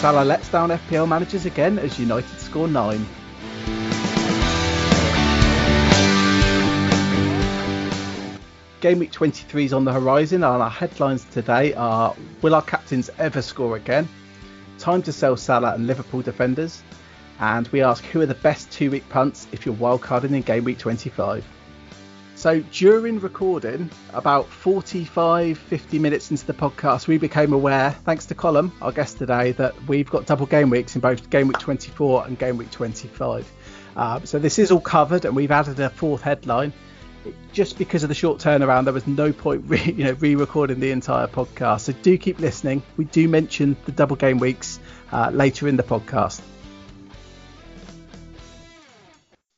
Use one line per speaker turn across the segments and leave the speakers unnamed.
Salah lets down FPL managers again as United score nine. Game week 23 is on the horizon, and our headlines today are Will our captains ever score again? Time to sell Salah and Liverpool defenders. And we ask who are the best two week punts if you're wildcarding in game week 25. So during recording, about 45, 50 minutes into the podcast, we became aware, thanks to Colm, our guest today, that we've got double game weeks in both game week 24 and game week 25. Uh, so this is all covered, and we've added a fourth headline. Just because of the short turnaround, there was no point, re- you know, re-recording the entire podcast. So do keep listening. We do mention the double game weeks uh, later in the podcast.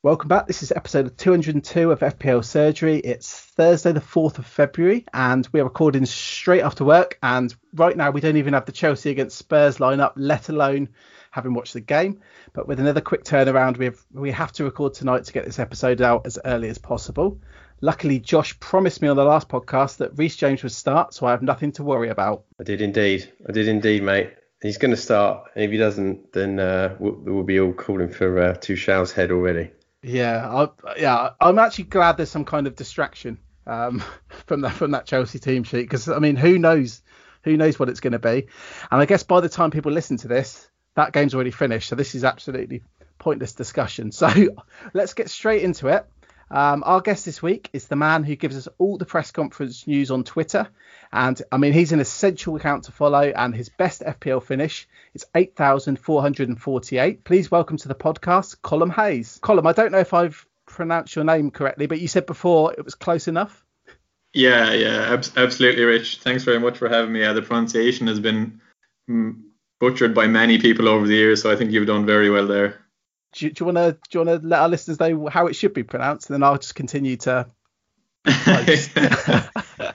Welcome back. This is episode 202 of FPL Surgery. It's Thursday, the 4th of February, and we are recording straight after work. And right now, we don't even have the Chelsea against Spurs lineup, let alone having watched the game. But with another quick turnaround, we have we have to record tonight to get this episode out as early as possible. Luckily, Josh promised me on the last podcast that Reece James would start, so I have nothing to worry about.
I did indeed. I did indeed, mate. He's going to start, and if he doesn't, then uh, we'll, we'll be all calling for uh, Tuchel's head already.
Yeah, I, yeah, I'm actually glad there's some kind of distraction um, from that from that Chelsea team sheet because I mean, who knows, who knows what it's going to be, and I guess by the time people listen to this, that game's already finished, so this is absolutely pointless discussion. So let's get straight into it. Um, our guest this week is the man who gives us all the press conference news on Twitter. And I mean, he's an essential account to follow, and his best FPL finish is 8,448. Please welcome to the podcast, Colm Hayes. Colm, I don't know if I've pronounced your name correctly, but you said before it was close enough.
Yeah, yeah, ab- absolutely, Rich. Thanks very much for having me. Yeah, the pronunciation has been mm, butchered by many people over the years, so I think you've done very well there
do, do you want to do you want to let our listeners know how it should be pronounced, and then I'll just continue to.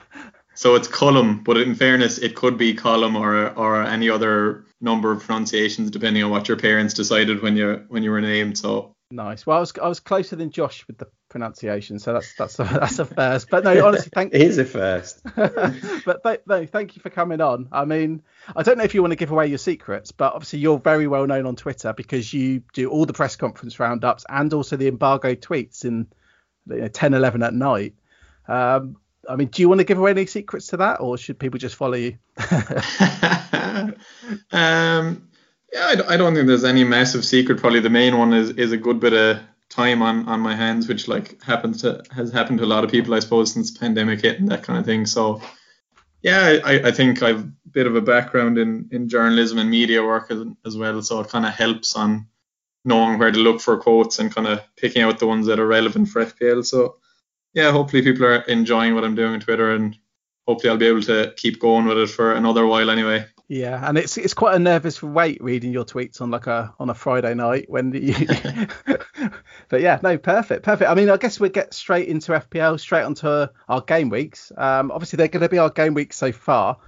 so it's column, but in fairness, it could be column or or any other number of pronunciations depending on what your parents decided when you when you were named. So
nice. Well, I was I was closer than Josh with the pronunciation, so that's that's a, that's a first. But no, honestly, thank
you. it is a first.
but th- no, thank you for coming on. I mean, I don't know if you want to give away your secrets, but obviously you're very well known on Twitter because you do all the press conference roundups and also the embargo tweets in you know, 10, 11 at night. Um, I mean, do you want to give away any secrets to that, or should people just follow you?
um, yeah, I, I don't think there's any massive secret. Probably the main one is is a good bit of time on on my hands, which like happens to has happened to a lot of people, I suppose, since pandemic hit and that kind of thing. So yeah, I, I think I've a bit of a background in, in journalism and media work as, as well, so it kind of helps on knowing where to look for quotes and kind of picking out the ones that are relevant for FPL. So yeah, hopefully people are enjoying what I'm doing on Twitter and hopefully I'll be able to keep going with it for another while anyway.
Yeah, and it's it's quite a nervous wait reading your tweets on like a on a Friday night when you. but yeah, no, perfect, perfect. I mean, I guess we'll get straight into FPL, straight onto our game weeks. Um, obviously they're going to be our game weeks so far.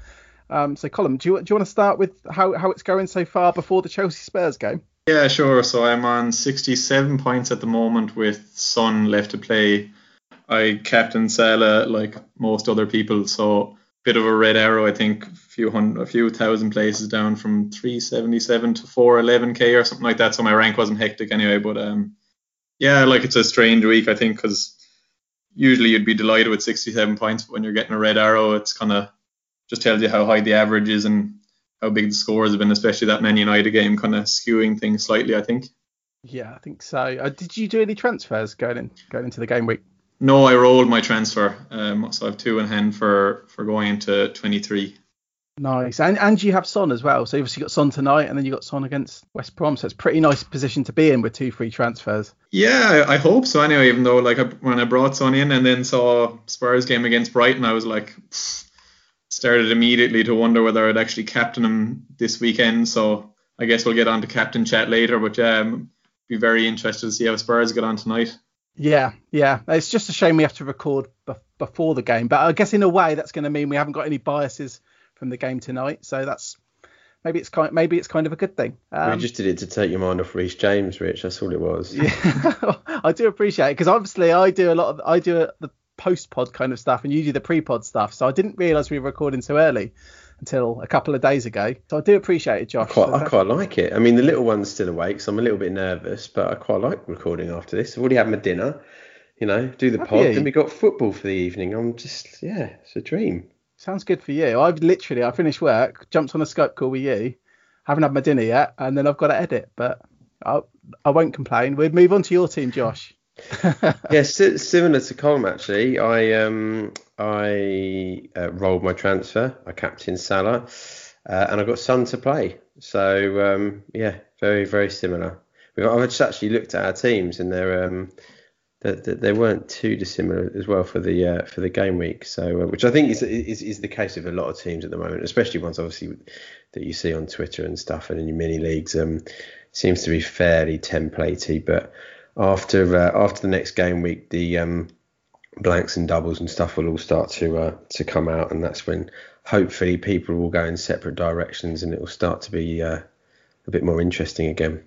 Um, so Colm, do you do you want to start with how how it's going so far before the Chelsea Spurs game?
Yeah, sure. So I'm on 67 points at the moment with Son left to play. I captain Salah like most other people, so bit of a red arrow. I think a few hundred, a few thousand places down from 377 to 411k or something like that. So my rank wasn't hectic anyway. But um, yeah, like it's a strange week I think because usually you'd be delighted with 67 points, but when you're getting a red arrow, it's kind of just tells you how high the average is and how big the scores have been, especially that Man United game, kind of skewing things slightly. I think.
Yeah, I think so. Uh, did you do any transfers going in going into the game week?
No, I rolled my transfer, um, so I have two in hand for for going into 23.
Nice, and and you have Son as well. So you obviously got Son tonight, and then you got Son against West Brom. So it's a pretty nice position to be in with two free transfers.
Yeah, I, I hope so. Anyway, even though like I, when I brought Son in and then saw Spurs game against Brighton, I was like started immediately to wonder whether I'd actually captain him this weekend. So I guess we'll get on to captain chat later, but yeah, um, be very interested to see how Spurs get on tonight.
Yeah, yeah. It's just a shame we have to record b- before the game, but I guess in a way that's going to mean we haven't got any biases from the game tonight. So that's maybe it's kind maybe it's kind of a good thing.
Um, we just did it to take your mind off Reece James, Rich. That's all it was.
Yeah, I do appreciate it because obviously I do a lot of I do the post pod kind of stuff and you do the pre pod stuff. So I didn't realise we were recording so early. Until a couple of days ago. So I do appreciate it, Josh.
I quite, I quite like it. I mean, the little one's still awake, so I'm a little bit nervous, but I quite like recording after this. I've already had my dinner, you know, do the
Have
pod,
you?
then we got football for the evening. I'm just, yeah, it's a dream.
Sounds good for you. I've literally I finished work, jumped on a Skype call with you, haven't had my dinner yet, and then I've got to edit. But I I won't complain. We'll move on to your team, Josh.
yeah, si- similar to Colm actually. I um I uh, rolled my transfer. I captained Salah, uh, and I got Son to play. So um yeah, very very similar. We've, I've just actually looked at our teams, and they're um they, they, weren't too dissimilar as well for the uh, for the game week. So uh, which I think is, is is the case of a lot of teams at the moment, especially ones obviously that you see on Twitter and stuff and in your mini leagues. Um, seems to be fairly templatey, but after uh, after the next game week, the um, blanks and doubles and stuff will all start to uh, to come out, and that's when hopefully people will go in separate directions, and it will start to be uh, a bit more interesting again.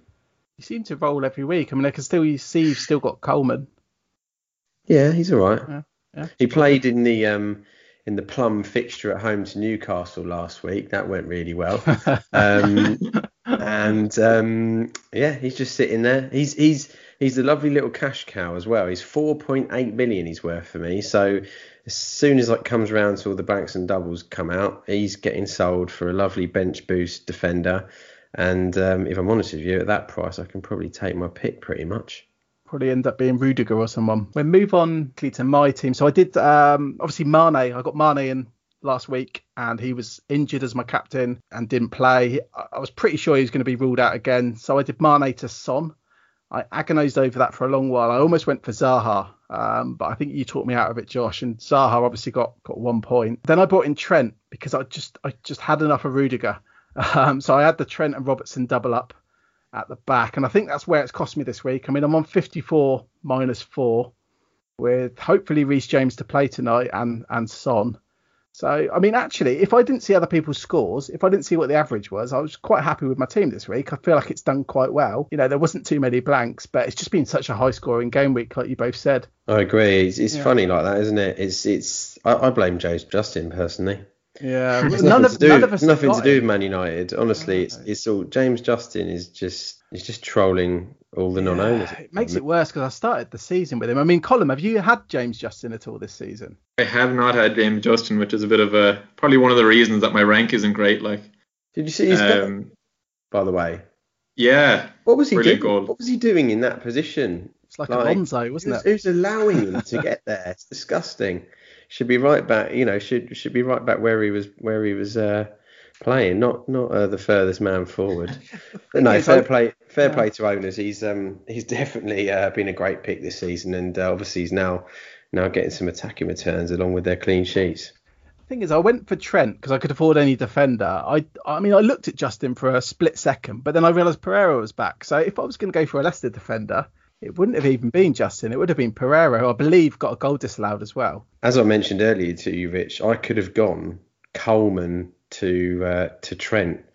You seem to roll every week. I mean, I can still see you've still got Coleman.
Yeah, he's all right.
Yeah, yeah.
He played in the um, in the plum fixture at home to Newcastle last week. That went really well. Um, and um, yeah, he's just sitting there. He's he's he's a lovely little cash cow as well. He's 4.8 million he's worth for me. So as soon as it comes around to all the blanks and doubles come out, he's getting sold for a lovely bench boost defender. And um, if I'm honest with you, at that price, I can probably take my pick pretty much.
Probably end up being Rudiger or someone. We'll move on to my team. So I did um, obviously Mane. I got Mane in last week and he was injured as my captain and didn't play. I I was pretty sure he was going to be ruled out again. So I did Mane to Son. I agonised over that for a long while. I almost went for Zaha, um, but I think you talked me out of it, Josh. And Zaha obviously got got one point. Then I brought in Trent because I just I just had enough of Rudiger. Um, so I had the Trent and Robertson double up at the back, and I think that's where it's cost me this week. I mean, I'm on 54 minus four with hopefully Reece James to play tonight and and Son. So I mean, actually, if I didn't see other people's scores, if I didn't see what the average was, I was quite happy with my team this week. I feel like it's done quite well. You know, there wasn't too many blanks, but it's just been such a high scoring game week, like you both said.
I agree. It's, it's
Yeah.
funny like that, isn't it? It's it's. I, I blame James Justin personally.
Yeah, none
nothing
of
to do,
none of us
nothing to do with Man United. Honestly, it's it's all James Justin is just he's just trolling all the non-owners.
Yeah, it makes it worse because I started the season with him. I mean, Colin, have you had James Justin at all this season?
I have not had James Justin, which is a bit of a probably one of the reasons that my rank isn't great. Like,
Did you see his goal,
um,
by the way?
yeah,
What was he doing?
goal.
What was he doing in that position?
It's like,
Like,
a Bonzo, wasn't
Who's,
it?
who's allowing him to get there? It's disgusting. Should be right back. You know, should should be right back where he was where he was uh, playing, not not uh, the furthest man forward. No, fair play, fair
yeah.
play to owners. He's um he's definitely uh, been a great pick this season, and uh, obviously he's now now getting some attacking returns along with their clean sheets.
The thing is, I went for Trent because I could afford any defender. I, I mean, I looked at Justin for a split second, but then I realised Pereira was back. So if I was going to go for a Leicester defender, it wouldn't have even been Justin. It would have been Pereira, who I believe got a goal disallowed as well.
As I mentioned earlier to you, Rich, I could have gone Coleman to uh, to Trent.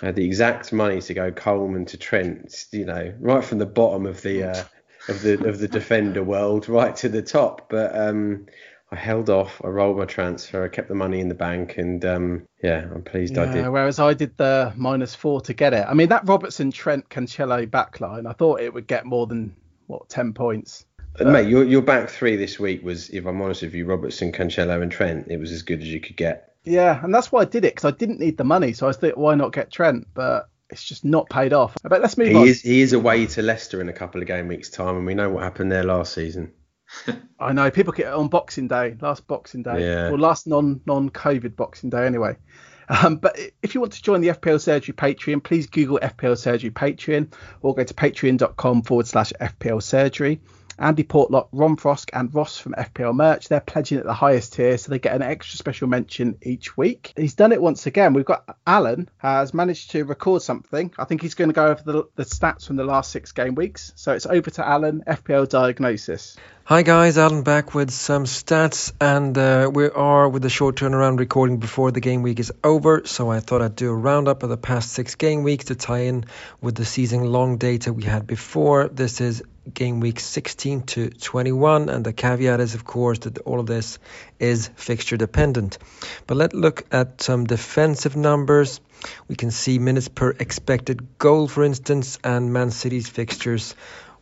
Had the exact money to go Coleman to Trent. You know, right from the bottom of the uh, of the of the defender world, right to the top. But um, I held off. I rolled my transfer. I kept the money in the bank, and um, yeah, I'm pleased I did.
whereas I did the minus four to get it. I mean, that Robertson, Trent, Cancelo backline, I thought it would get more than what ten points.
And mate, your your back three this week was, if I'm honest with you, Robertson, Cancelo, and Trent. It was as good as you could get.
Yeah, and that's why I did it because I didn't need the money. So I thought, why not get Trent? But it's just not paid off. But let's move on.
He is he is away to Leicester in a couple of game weeks' time, and we know what happened there last season.
I know people get it on Boxing Day, last Boxing Day,
Yeah.
or last non non COVID Boxing Day anyway. Um, but if you want to join the FPL Surgery Patreon, please Google FPL Surgery Patreon or go to patreon.com forward slash FPL Surgery. Andy Portlock, Ron Frosk, and Ross from FPL Merch, they're pledging at the highest tier, so they get an extra special mention each week. He's done it once again. We've got Alan has managed to record something. I think he's going to go over the, the stats from the last six game weeks. So it's over to Alan, FPL Diagnosis.
Hi guys, Alan back with some stats, and uh, we are with the short turnaround recording before the game week is over. So I thought I'd do a roundup of the past six game weeks to tie in with the season long data we had before. This is game week 16 to 21. And the caveat is, of course, that all of this is fixture dependent. But let's look at some defensive numbers. We can see minutes per expected goal, for instance, and Man City's fixtures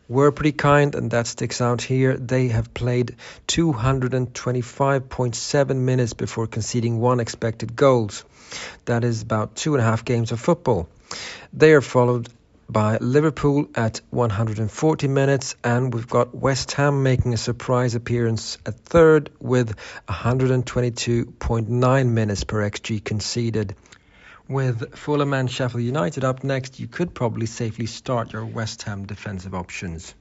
were pretty kind, and that sticks out here. They have played 225.7 minutes before conceding one expected goals. That is about two and a half games of football. They are followed by Liverpool at 140 minutes, and we've got West Ham making a surprise appearance at third with 122.9 minutes per xG conceded. With Fulham and Sheffield United up next, you could probably safely start your West Ham defensive options.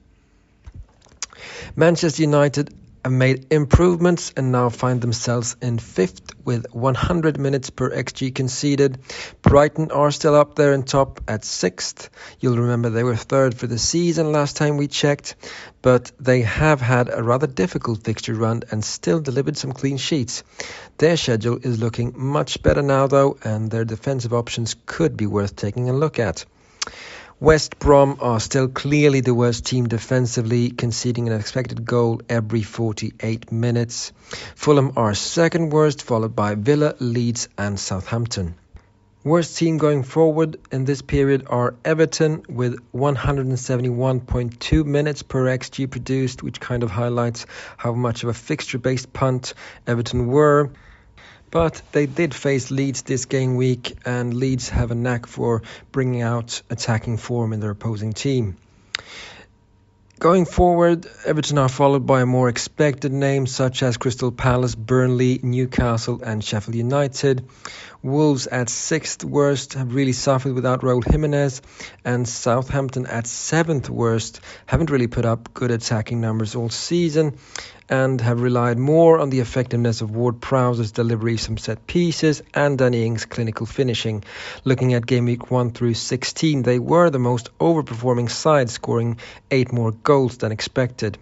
Manchester United made improvements and now find themselves in fifth with 100 minutes per xg conceded. Brighton are still up there in top at sixth. You'll remember they were third for the season last time we checked, but they have had a rather difficult fixture run and still delivered some clean sheets. Their schedule is looking much better now though, and their defensive options could be worth taking a look at. West Brom are still clearly the worst team defensively, conceding an expected goal every 48 minutes. Fulham are second worst, followed by Villa, Leeds, and Southampton. Worst team going forward in this period are Everton with 171.2 minutes per XG produced, which kind of highlights how much of a fixture based punt Everton were. But they did face Leeds this game week, and Leeds have a knack for bringing out attacking form in their opposing team. Going forward, Everton are followed by a more expected names such as Crystal Palace, Burnley, Newcastle, and Sheffield United. Wolves at sixth worst have really suffered without Raul Jimenez, and Southampton at seventh worst haven't really put up good attacking numbers all season and have relied more on the effectiveness of Ward Prowse's delivery from set pieces and Danny Ings' clinical finishing. Looking at game week 1 through 16, they were the most overperforming side, scoring 8 more goals than expected.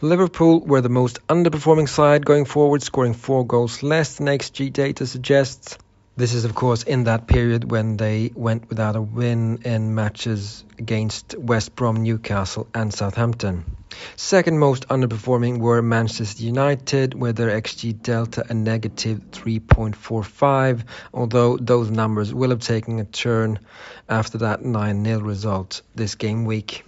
Liverpool were the most underperforming side going forward, scoring 4 goals less than XG data suggests. This is, of course, in that period when they went without a win in matches against West Brom, Newcastle, and Southampton. Second most underperforming were Manchester United, with their XG delta a negative 3.45, although those numbers will have taken a turn after that 9 0 result this game week.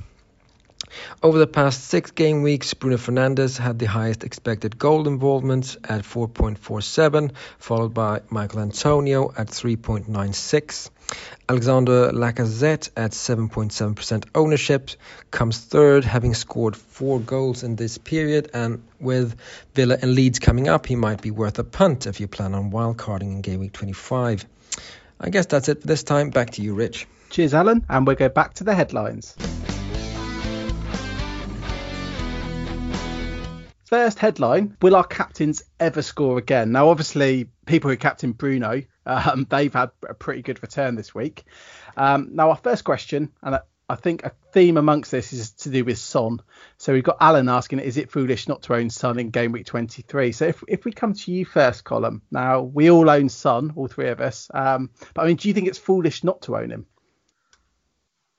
Over the past six game weeks, Bruno Fernandes had the highest expected goal involvement at 4.47, followed by Michael Antonio at 3.96. Alexander Lacazette at 7.7% ownership comes third, having scored four goals in this period. And with Villa and Leeds coming up, he might be worth a punt if you plan on wildcarding in game week 25. I guess that's it for this time. Back to you, Rich.
Cheers, Alan, and we'll go back to the headlines. First headline: Will our captains ever score again? Now, obviously, people who captain Bruno, um, they've had a pretty good return this week. Um, now, our first question, and I think a theme amongst this is to do with Son. So we've got Alan asking, is it foolish not to own Son in game week 23? So if, if we come to you first, Colm, now we all own Son, all three of us. Um, but I mean, do you think it's foolish not to own him?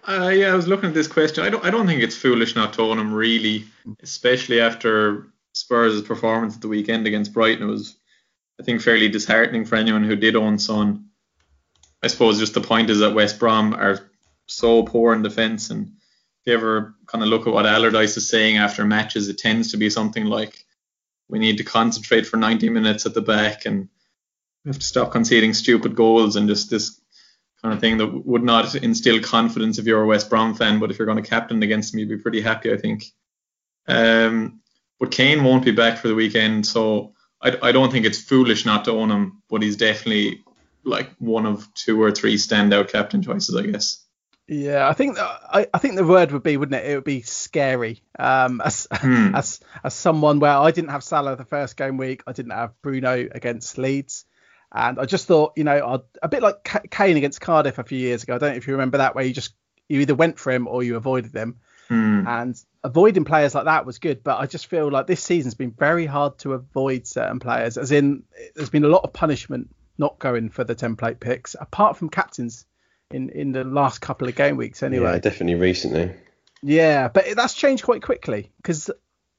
Uh, yeah, I was looking at this question. I don't, I don't think it's foolish not to own him, really, especially after Spurs' performance at the weekend against Brighton. Was, I think, fairly disheartening for anyone who did own Son. I suppose just the point is that West Brom are so poor in defence, and if you ever kind of look at what Allardyce is saying after matches, it tends to be something like, "We need to concentrate for 90 minutes at the back, and we have to stop conceding stupid goals," and just this kind of thing that would not instill confidence if you're a West Brom fan, but if you're going to captain against them, you'd be pretty happy, I think. Um, but Kane won't be back for the weekend, so I, I don't think it's foolish not to own him. But he's definitely like one of two or three standout captain choices, I guess.
Yeah, I think I, I think the word would be, wouldn't it? It would be scary. Um, as hmm. as as someone where I didn't have Salah the first game week, I didn't have Bruno against Leeds, and I just thought, you know, I'd, a bit like Kane against Cardiff a few years ago. I don't know if you remember that, where you just you either went for him or you avoided him.
Hmm.
And avoiding players like that was good, but I just feel like this season's been very hard to avoid certain players. As in, there's been a lot of punishment not going for the template picks, apart from captains in in the last couple of game weeks. Anyway,
yeah, definitely recently.
Yeah, but that's changed quite quickly because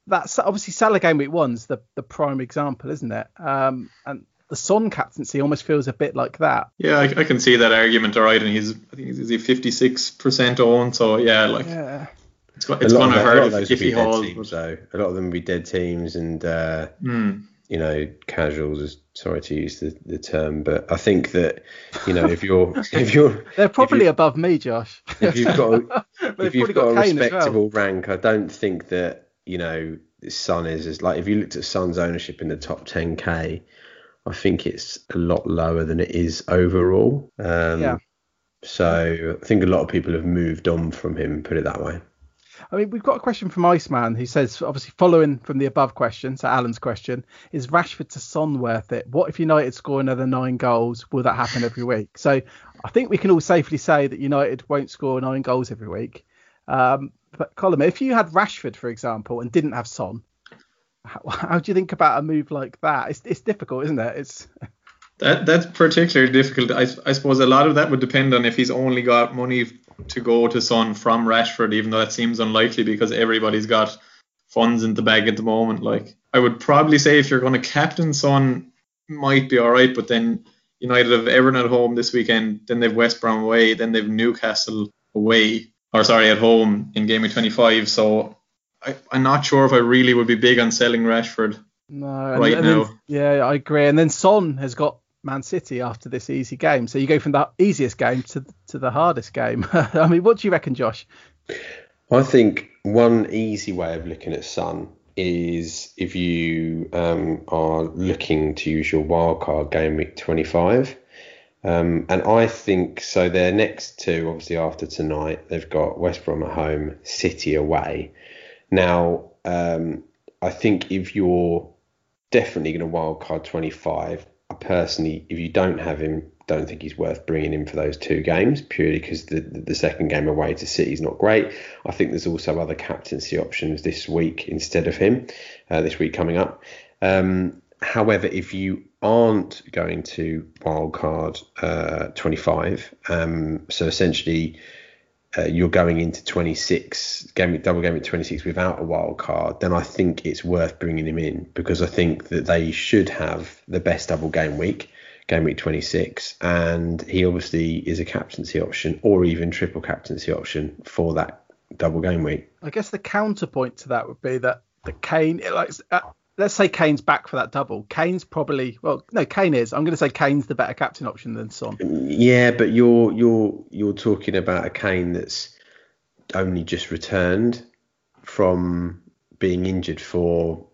that's obviously Salah game week one's the the prime example, isn't it? Um, and the Son captaincy almost feels a bit like that.
Yeah, I, I can see that argument, all right. And he's, I think, is he 56% owned? So, yeah, like,
Yeah.
It's, go- it's going to
a lot
hurt
of
if,
those
if
would
he
be dead teams,
but-
though. A lot of them would be dead teams, and uh,
Hmm.
you know, casuals. Is, sorry to use the, the term, but I think that you know, if you're if you're
They're probably
you-
above me, Josh.
if you've got a, if you've
probably
got, a
Kane as well.
respectable rank, I don't think that you know Son is as like if you looked at Son's ownership in the top 10k, I think it's a lot lower than it is overall. Um,
Yeah.
So I think a lot of people have moved on from him. Put it that way.
I mean, we've got a question from Iceman who says, obviously following from the above question, so Alan's question, is Rashford to Son worth it? What if United score another nine goals? Will that happen every week? So I think we can all safely say that United won't score nine goals every week. Um, but Colin, if you had Rashford, for example, and didn't have Son, how, how do you think about a move like that? It's, it's difficult, isn't it? It's
That that's particularly difficult. I, I suppose a lot of that would depend on if he's only got money to go to Son from Rashford, even though that seems unlikely because everybody's got funds in the bag at the moment. Like I would probably say if you're going to captain Son, might be all right, but then United have Everton at home this weekend, then they've West Brom away, then they've Newcastle away, or sorry, at home in game week 25. So I, I'm not sure if I really would be big on selling Rashford.
no.
Right
then-
now.
yeah, I agree. And then Son has got Man City after this easy game, so you go from the easiest game to to the hardest game. I mean, what do you reckon, Josh?
I think one easy way of looking at Son is if you um, are looking to use your wildcard game week 25. Um, and I think so. Their next two, obviously after tonight, they've got West Brom at home, City away. Now, um, I think if you're definitely going to wildcard 25, I personally, if you don't have him, don't think he's worth bringing in for those two games purely because the the second game away to City is not great. I think there's also other captaincy options this week instead of him, uh, this week coming up. Um, however, if you aren't going to wildcard uh, 25, um, so essentially uh, you're going into 26 game double game week 26 without a wild card, then I think it's worth bringing him in because I think that they should have the best double game week, game week 26, and he obviously is a captaincy option or even triple captaincy option for that double game week.
I guess the counterpoint to that would be that the Kane, like, uh, let's say Kane's back for that double. Kane's probably, well, no, Kane is. I'm going to say Kane's the better captain option than Son.
Yeah, but you're you're you're talking about a Kane that's only just returned from being injured for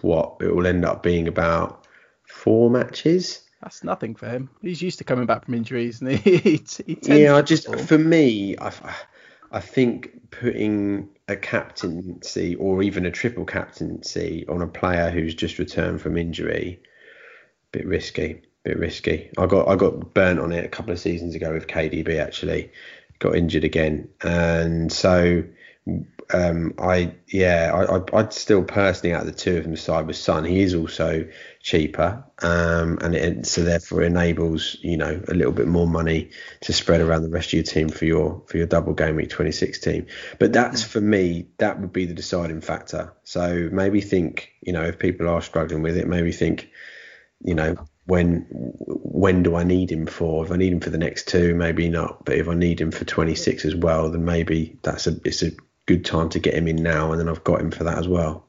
what it will end up being about four matches.
That's nothing for him. He's used to coming back from injuries, and he, he, he tends
Yeah, I just for me, I, I think putting a captaincy or even a triple captaincy on a player who's just returned from injury, a bit risky, bit risky. I got I got burnt on it a couple of seasons ago with KDB actually, got injured again, and so um, I yeah I, I I'd still personally out of the two of them side with Son. He is also cheaper, um, and it so therefore enables you know a little bit more money to spread around the rest of your team for your for your double game week 26 team. But that's for me that would be the deciding factor. So maybe think you know if people are struggling with it, maybe think you know when when do I need him for? If I need him for the next two, maybe not. But if I need him for 26 as well, then maybe that's a it's a good time to get him in now, and then I've got him for that as well.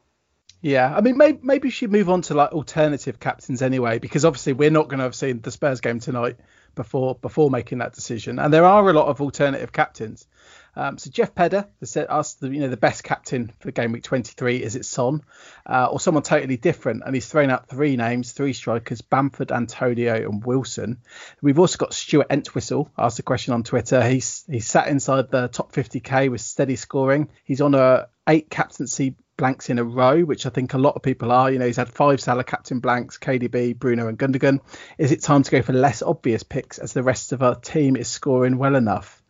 Yeah, I mean, maybe maybe we should move on to like alternative captains anyway, because obviously we're not going to have seen the Spurs game tonight before before making that decision, and there are a lot of alternative captains. Um, so Jeff Pedder has asked the you know the best captain for game week 23 is it Son uh, or someone totally different, and he's thrown out three names, three strikers: Bamford, Antonio, and Wilson. We've also got Stuart Entwistle asked a question on Twitter. He's he's sat inside the top 50k with steady scoring. He's on a eight captaincy blanks in a row, which I think a lot of people are. You know, he's had five Salah captain blanks, KDB, Bruno, and Gundogan. Is it time to go for less obvious picks as the rest of our team is scoring well enough?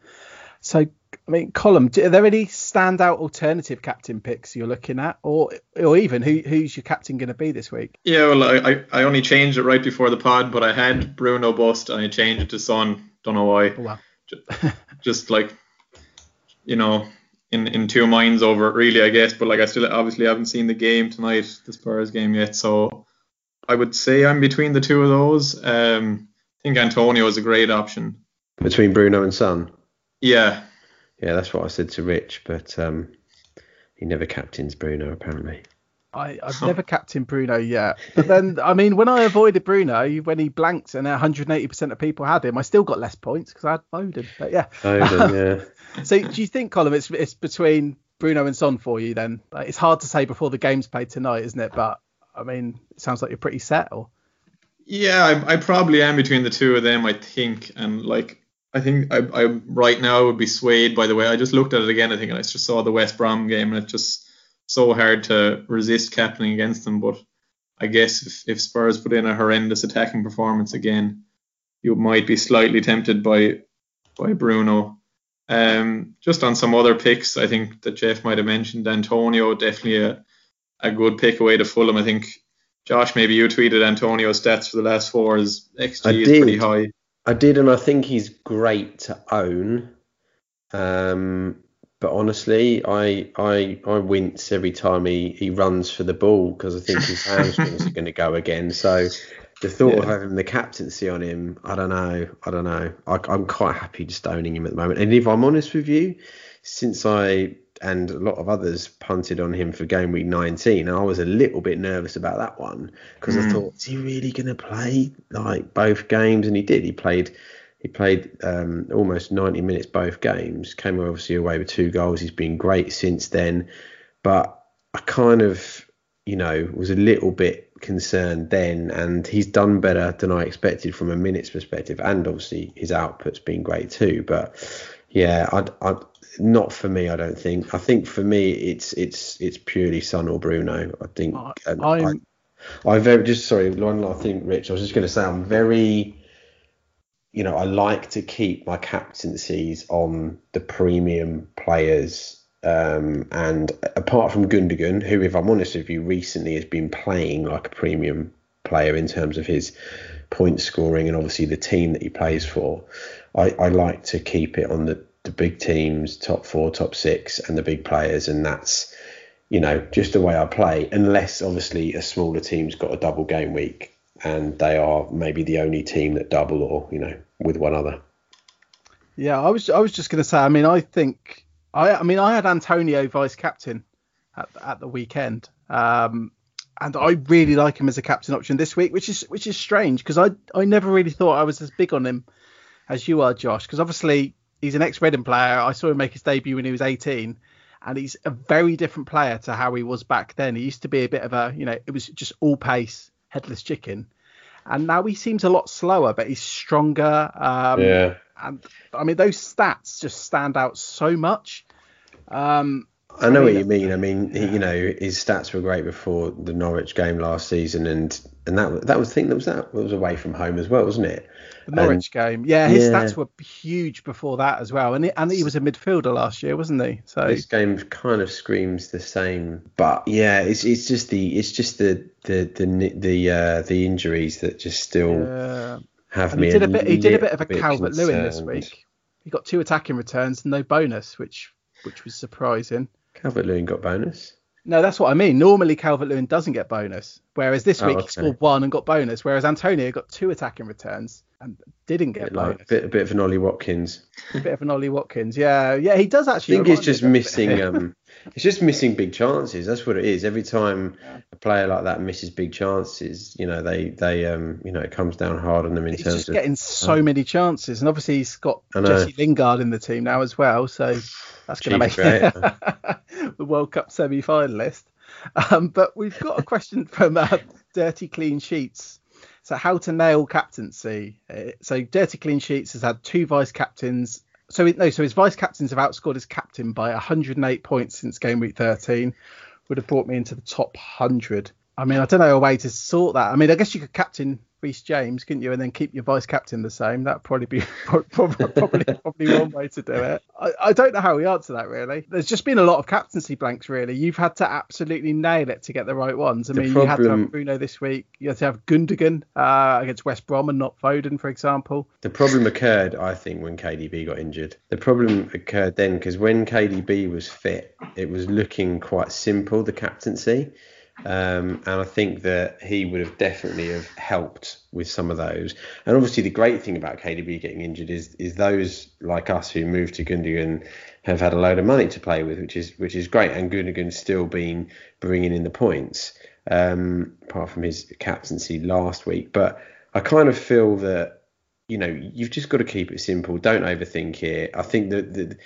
So, I mean, Colm, are there any standout alternative captain picks you're looking at, or or even who who's your captain going to be this week?
Yeah, well, I, I I only changed it right before the pod, but I had Bruno bust and I changed it to Son. Don't know why.
Oh, wow.
Just like, you know, in in two minds over it really, I guess. But like I still obviously haven't seen the game tonight, the Spurs game yet, so I would say I'm between the two of those. Um, I think Antonio is a great option.
Between Bruno and Son.
Yeah.
Yeah, that's what I said to Rich, but um, he never captains Bruno apparently.
I, I've never captained Bruno yet. But then, I mean, when I avoided Bruno, when he blanked and 180% of people had him, I still got less points because I had Foden. But yeah.
Foden,
yeah. so do you think, Colin, it's, it's between Bruno and Son for you then? Like, it's hard to say before the game's played tonight, isn't it? But, I mean, it sounds like you're pretty set. Or...
Yeah, I, I probably am between the two of them, I think. And, like, I think I, I right now would be swayed by the way. I just looked at it again, I think, and I just saw the West Brom game, and it's just so hard to resist captaining against them. But I guess if, if Spurs put in a horrendous attacking performance again, you might be slightly tempted by by Bruno. Um, just on some other picks, I think that Jeff might have mentioned Antonio, definitely a, a good pick away to Fulham. I think Josh, maybe you tweeted Antonio's stats for the last four as XG is pretty high.
I did, and I think he's great to own. Um, but honestly, I I I wince every time he, he runs for the ball because I think his hamstrings are going to go again. So the thought yeah. of having the captaincy on him, I don't know, I don't know. I, I'm quite happy just owning him at the moment. And if I'm honest with you, since I and a lot of others punted on him for game week 19, I was a little bit nervous about that one because mm. I thought, is he really going to play like both games? And he did. He played he played um, almost 90 minutes both games. Came obviously away with two goals. He's been great since then. But I kind of, you know, was a little bit concerned then, and he's done better than I expected from a minutes perspective. And obviously his output's been great too. But yeah, I'd, I'd not for me. I don't think. I think for me, it's it's it's purely Son or Bruno. I think.
I,
I very just sorry one last thing, Rich. I was just going to say I'm very you know, I like to keep my captaincies on the premium players. Um, and apart from Gundogan, who, if I'm honest with you, recently has been playing like a premium player in terms of his point scoring and obviously the team that he plays for, I, I like to keep it on the, the big teams, top four, top six, and the big players. And that's, you know, just the way I play, unless obviously a smaller team's got a double game week and they are maybe the only team that double or you know with one other.
Yeah, I was I was just going to say. I mean, I think I I mean I had Antonio vice captain at at the weekend, um, and I really like him as a captain option this week, which is which is strange because I I never really thought I was as big on him as you are, Josh. Because obviously he's an ex-Reading player. I saw him make his debut when he was 18, and he's a very different player to how he was back then. He used to be a bit of a you know it was just all pace headless chicken. And now he seems a lot slower, but he's stronger. Um,
yeah.
And I mean, those stats just stand out so much. Um,
I know what you mean. I mean, he, you know, his stats were great before the Norwich game last season, and and that that was I think that was that was away from home as well, wasn't it?
The Norwich game, yeah, his yeah. stats were huge before that as well, and he, and he was a midfielder last year, wasn't he? So
this game kind of screams the same, but yeah, it's it's just the it's just the the the the uh, the injuries that just still yeah. have and me.
He did a, bit. He did a bit of a Calvert Lewin this week. He got two attacking returns and no bonus, which which was surprising.
Calvert Lewin got bonus.
No, that's what I mean. Normally Calvert Lewin doesn't get bonus, whereas this oh, week oh, okay. he scored one and got bonus, whereas Antonio got two attacking returns and didn't get
a bit bonus. Like, bit, a bit of an Ollie Watkins.
A bit of an Ollie Watkins, yeah, yeah, he does actually.
I think he's just missing. um, it's just missing big chances. That's what it is. Every time a player like that misses big chances, you know, they they um, you know, it comes down hard on them in
he's
terms
just
of
getting so um, many chances, and obviously he's got Jesse Lingard in the team now as well, so that's going to make it the World Cup semi-finalist. Um, but we've got a question from uh, Dirty Clean Sheets. So how to nail captaincy? Uh, so Dirty Clean Sheets has had two vice captains. So no, so his vice captains have outscored his captain by 108 points since game week 13. Would have brought me into the top 100. I mean, I don't know a way to sort that. I mean, I guess you could captain Reece James, couldn't you? And then keep your vice captain the same. That'd probably be probably probably, probably one way to do it. I, I don't know how we answer that really. There's just been a lot of captaincy blanks really. You've had to absolutely nail it to get the right ones. I
The
mean, you had to
problem-
have Bruno this week. You had to have Gundogan uh, against West Brom and not Foden, for example.
The problem occurred, I think, when KDB got injured. The problem occurred then because when KDB was fit, it was looking quite simple, the captaincy. Um, and I think that he would have definitely have helped with some of those. And obviously, the great thing about KDB getting injured is is those like us who moved to Gundogan have had a load of money to play with, which is which is great. And Gundogan's still been bringing in the points, um, apart from his captaincy last week. But I kind of feel that you know you've just got to keep it simple. Don't overthink it. I think that the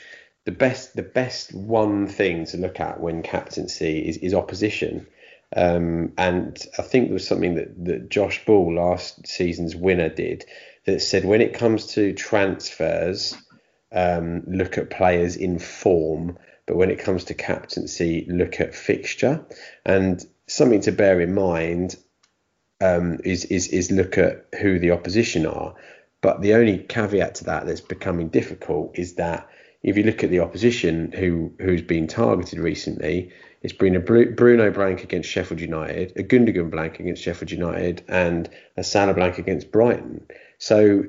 the best the best one thing to look at when captaincy is, is opposition. Um, and I think there was something that, that Josh Ball, last season's winner, did that said when it comes to transfers, um, look at players in form, but when it comes to captaincy, look at fixture. And something to bear in mind um, is, is is look at who the opposition are. But the only caveat to that that's becoming difficult is that if you look at the opposition who who's been targeted recently, it's been a Bruno blank against Sheffield United, a Gundogan blank against Sheffield United, and a Salah blank against Brighton. So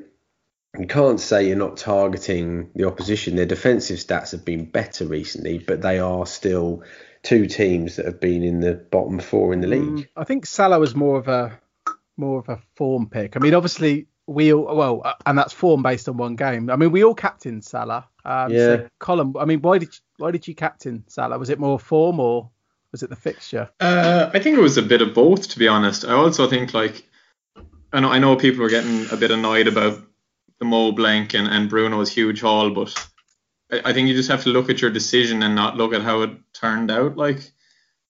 you can't say you're not targeting the opposition. Their defensive stats have been better recently, but they are still two teams that have been in the bottom four in the league.
Mm, I think Salah was more of a more of a form pick. I mean, obviously we all well, uh, and that's form based on one game. I mean, we all captained Salah. Um,
Yeah.
So Colin, I mean, why did you, why did you captain Salah? Was it more form or was it the fixture?
Uh, I think it was a bit of both, to be honest. I also think like I know I know people were getting a bit annoyed about the Mo Blank and, and Bruno's huge haul, but I, I think you just have to look at your decision and not look at how it turned out. Like,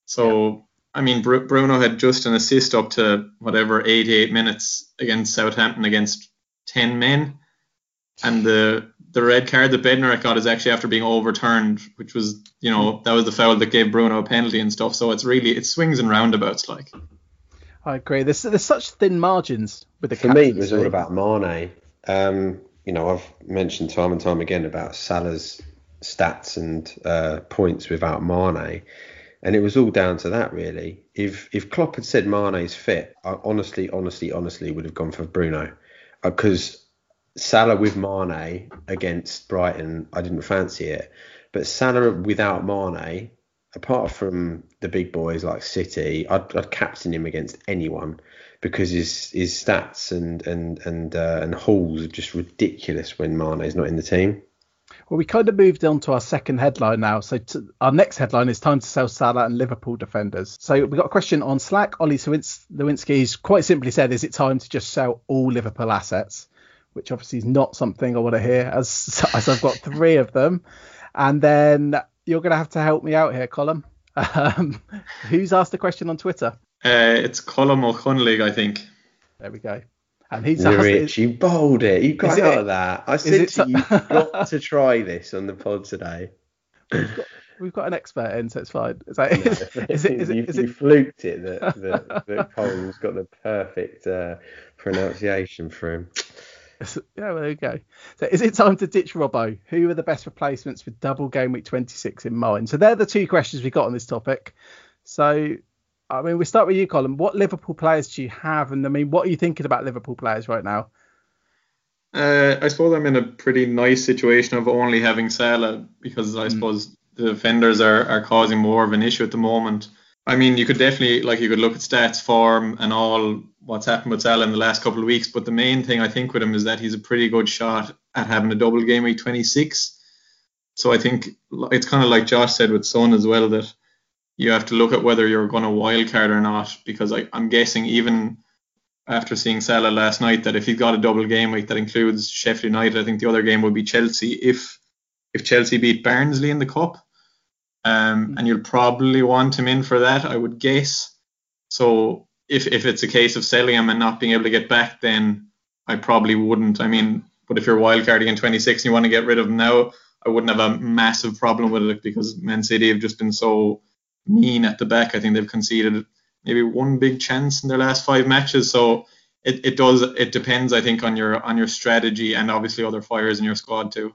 so I mean, Bru- Bruno had just an assist up to whatever 88 minutes against Southampton against 10 men, and the the red card that Bednarek got is actually after being overturned, which was you know that was the foul that gave Bruno a penalty and stuff. So it's really it swings and roundabouts like.
I agree. There's there's such thin margins with the
For me, it was all about Mane. Um, you know, I've mentioned time and time again about Salah's stats and uh, points without Mane, and it was all down to that really. If if Klopp had said Mane's fit, I honestly, honestly, honestly would have gone for Bruno, because Salah with Mane against Brighton, I didn't fancy it, but Salah without Mane. Apart from the big boys like City, I'd, I'd captain him against anyone because his his stats and and and uh, and hauls are just ridiculous when Mane's not in the team.
Well, we kind of moved on to our second headline now. So to, our next headline is time to sell Salah and Liverpool defenders. So we got a question on Slack. Ollie Lewinsky's quite simply said, "Is it time to just sell all Liverpool assets?" Which obviously is not something I want to hear, as as I've got three of them. And then you're going to have to help me out here, Colin. Um, who's asked the question on Twitter?
Uh, it's Colm O'Connelly, I think.
There we go. And he's asked,
Rich, you bowled it. You got
Is it-
of that. I said to you, you've got to try this on the pod today.
we've got an expert in, so it's fine. Is, that,
No,
is, it, is,
you,
it, is
you
it
fluked it that that, that Cole's got the perfect uh, pronunciation for him.
Yeah, well, there you go. So is it time to ditch Robbo? Who are the best replacements with double game week 26 in mind? So they're the two questions we got on this topic. So, I mean, we start with you, Colin. What Liverpool players do you have? And I mean, what are you thinking about Liverpool players right now?
Uh, I suppose I'm in a pretty nice situation of only having Salah because I suppose the defenders are, are causing more of an issue at the moment. I mean, you could definitely like you could look at stats, form, and all what's happened with Salah in the last couple of weeks. But the main thing I think with him is that he's a pretty good shot at having a double game week 26. So I think it's kind of like Josh said with Son as well that you have to look at whether you're going to wild card or not because I, I'm guessing even after seeing Salah last night that if he's got a double game week that includes Sheffield United, I think the other game would be Chelsea if if Chelsea beat Barnsley in the cup. Um, and you'll probably want him in for that, I would guess. So if if it's a case of selling him and not being able to get back, then I probably wouldn't. I mean, but if you're wildcarding in 26 and you want to get rid of him now, I wouldn't have a massive problem with it because Man City have just been so mean at the back. I think they've conceded maybe one big chance in their last five matches. So it, it does it depends I think on your on your strategy and obviously other fires in your squad too.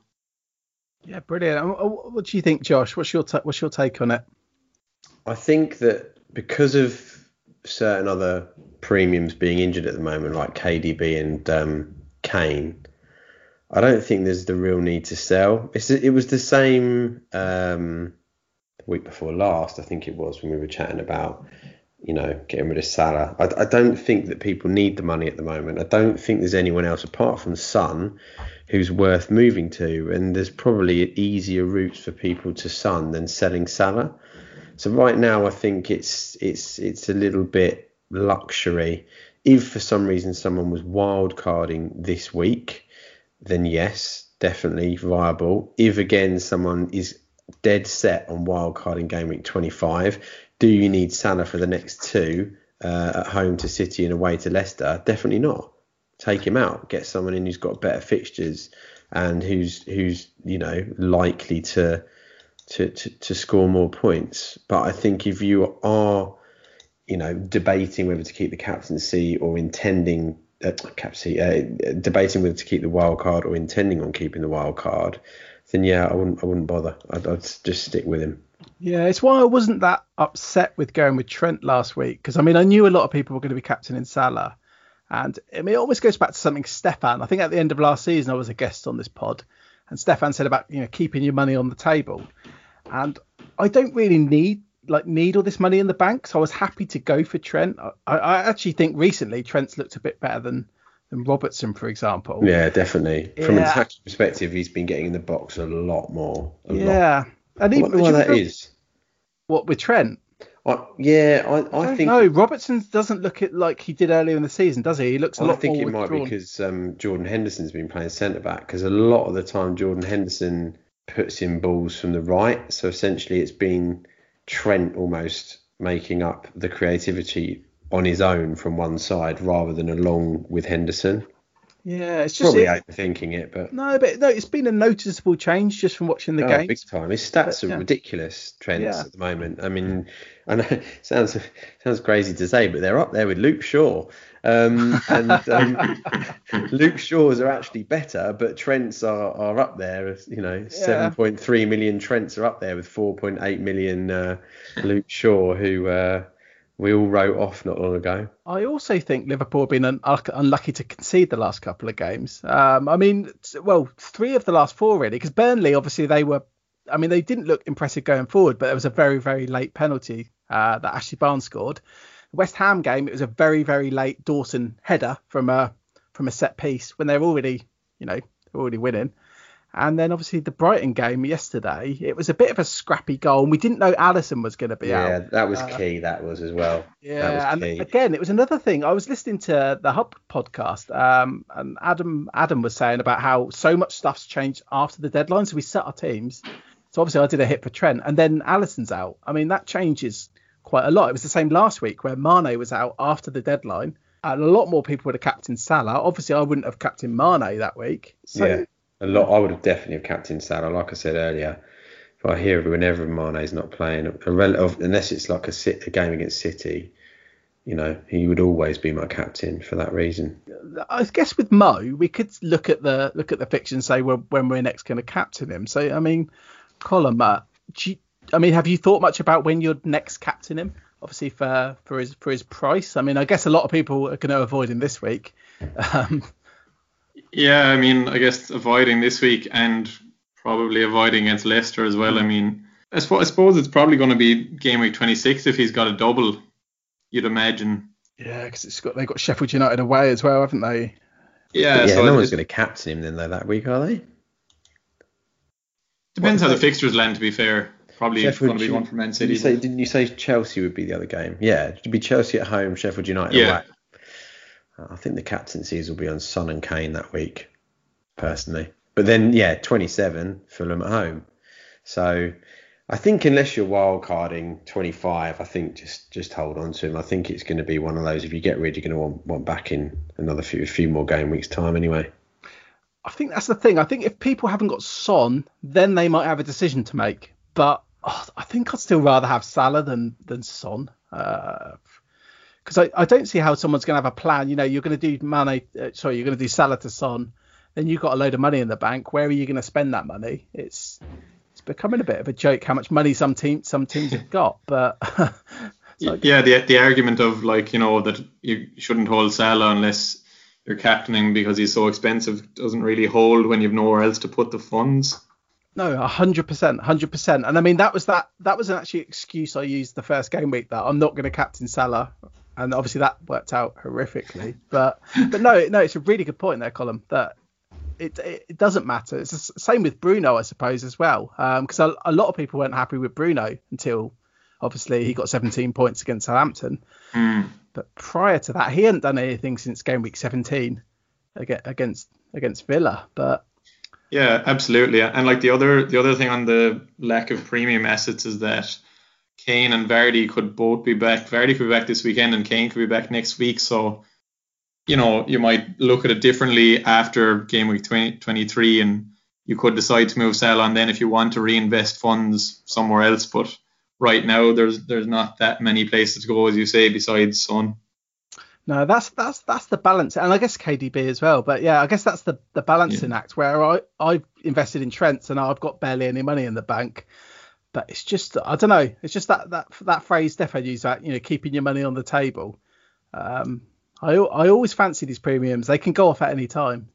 Yeah, brilliant. What do you think, Josh? What's your t- what's your take on it?
I think that because of certain other premiums being injured at the moment, like KDB and um, Kane, I don't think there's the real need to sell. It's, it was the same um, week before last, I think it was, when we were chatting about, you know, getting rid of Salah. I, I don't think that people need the money at the moment. I don't think there's anyone else apart from Son who's worth moving to, and there's probably easier routes for people to Son than selling Salah. So right now, I think it's it's it's a little bit luxury. If for some reason someone was wild carding this week, then yes, definitely viable. If again someone is dead set on wild card in game week 25, do you need Salah for the next two uh, at home to City and away to Leicester? Definitely not. Take him out. Get someone in who's got better fixtures and who's who's you know likely to to, to, to score more points. But I think if you are, you know, debating whether to keep the captaincy or intending uh, captaincy, uh, debating whether to keep the wild card or intending on keeping the wild card, then yeah, I wouldn't I wouldn't bother. I'd, I'd just stick with him.
Yeah, it's why I wasn't that upset with going with Trent last week because I mean I knew a lot of people were going to be captain in Salah, and I mean it always goes back to something Stefan. I think at the end of last season I was a guest on this pod, and Stefan said about you know keeping your money on the table, and I don't really need like need all this money in the bank, so I was happy to go for Trent. I, I actually think recently Trent's looked a bit better than than Robertson, for example.
Yeah, definitely. From yeah. an attacking perspective, he's been getting in the box a lot more. A
yeah,
lot.
and
even, why that is.
What with Trent?
I, yeah, I, I, I think.
No, Robertson doesn't look it like he did earlier in the season, does he? He looks a lot
I think
it
might be because um, Jordan Henderson's been playing centre back because a lot of the time Jordan Henderson puts in balls from the right. So essentially, it's been Trent almost making up the creativity on his own from one side rather than along with Henderson.
Yeah, it's
just probably
it,
overthinking it, but
no, but no, it's been a noticeable change just from watching the
oh,
game.
Big time. His stats but, are yeah. ridiculous, Trent, yeah. at the moment. I mean, I know it sounds sounds crazy to say, but they're up there with Luke Shaw. Um, and um, Luke Shaw's are actually better, but Trent's are, are up there. You know, yeah. 7.3 million Trents are up there with 4.8 million uh, Luke Shaw, who uh, we all wrote off not long ago.
I also think Liverpool have been un- unlucky to concede the last couple of games. Um, I mean, well, three of the last four really, because Burnley obviously they were. I mean, they didn't look impressive going forward, but there was a very, very late penalty uh, that Ashley Barnes scored. West Ham game, it was a very very late Dawson header from a from a set piece when they're already you know already winning. And then obviously the Brighton game yesterday, it was a bit of a scrappy goal, and we didn't know Alisson was going to be
yeah,
out.
Yeah, that was uh, key. That was as well.
Yeah, and again, it was another thing. I was listening to the Hub podcast, um, and Adam Adam was saying about how so much stuff's changed after the deadline. So we set our teams. So obviously I did a hit for Trent, and then Alisson's out. I mean that changes quite a lot. It was the same last week where Mane was out after the deadline, and a lot more people would have captained Salah. Obviously, I wouldn't have captained Mane that week. So,
yeah, a lot. I would have definitely have captained Salah. Like I said earlier, if I hear whenever Mane's not playing, unless it's like a, sit, a game against City, you know, he would always be my captain for that reason.
I guess with Mo, we could look at the look at the fiction and say well, when we're next going to captain him. So I mean, Colm, uh, you, I mean, have you thought much about when you'd next captain him? Obviously for for his for his price. I mean, I guess a lot of people are going to avoid him this week. Um,
yeah, I mean, I guess avoiding this week and probably avoiding against Leicester as well. I mean, I suppose it's probably going to be game week 26 if he's got a double. You'd imagine.
Yeah, because it's got they've got Sheffield United away as well, haven't they?
Yeah,
yeah. So no one's going to captain him then though that week, are they?
Depends how the fixtures land. To be fair, probably Sheffield, going to be one for Man City.
Didn't you, say, didn't you say Chelsea would be the other game? Yeah, it'd be Chelsea at home, Sheffield United
yeah.
away. I think the captaincies will be on Son and Kane that week, personally. But then, yeah, 27 Fulham at home. So I think unless you're wild carding 25, I think just just hold on to him. I think it's going to be one of those. If you get rid, you're going to want, want back in another few few more game weeks time anyway.
I think that's the thing. I think if people haven't got Son, then they might have a decision to make. But oh, I think I'd still rather have Salah than than Son. Uh, because I, I don't see how someone's going to have a plan. You know, you're going to do money. Uh, sorry, you're going to do Salah to Son, then you've got a load of money in the bank. Where are you going to spend that money? It's it's becoming a bit of a joke how much money some teams some teams have got. But
like, yeah, the the argument of like you know that you shouldn't hold Salah unless you're captaining because he's so expensive doesn't really hold when you've nowhere else to put the funds.
No, hundred percent, hundred percent. And I mean that was that that was an actually excuse I used the first game week that I'm not going to captain Salah, and obviously that worked out horrifically. But but no, no, it's a really good point there, Colm. That it, it, it doesn't matter. It's the same with Bruno, I suppose, as well. Because um, a, a, lot of people weren't happy with Bruno until obviously he got 17 points against Southampton.
Mm.
But prior to that, he hadn't done anything since game week 17 against against Villa. But
yeah, absolutely. And like the other the other thing on the lack of premium assets is that Kane and Vardy could both be back. Vardy could be back this weekend, and Kane could be back next week. So you know, you might look at it differently after game week 20, 23 and you could decide to move Salah and then if you want to reinvest funds somewhere else. But right now there's there's not that many places to go, as you say, besides Son.
No, that's that's that's the balance, and I guess KDB as well. But yeah, I guess that's the the balancing yeah. act where I I've invested in Trent and I've got barely any money in the bank. But it's just I don't know. It's just that that that phrase Defo used that you know keeping your money on the table. Um, I, I always fancy these premiums. They can go off at any time.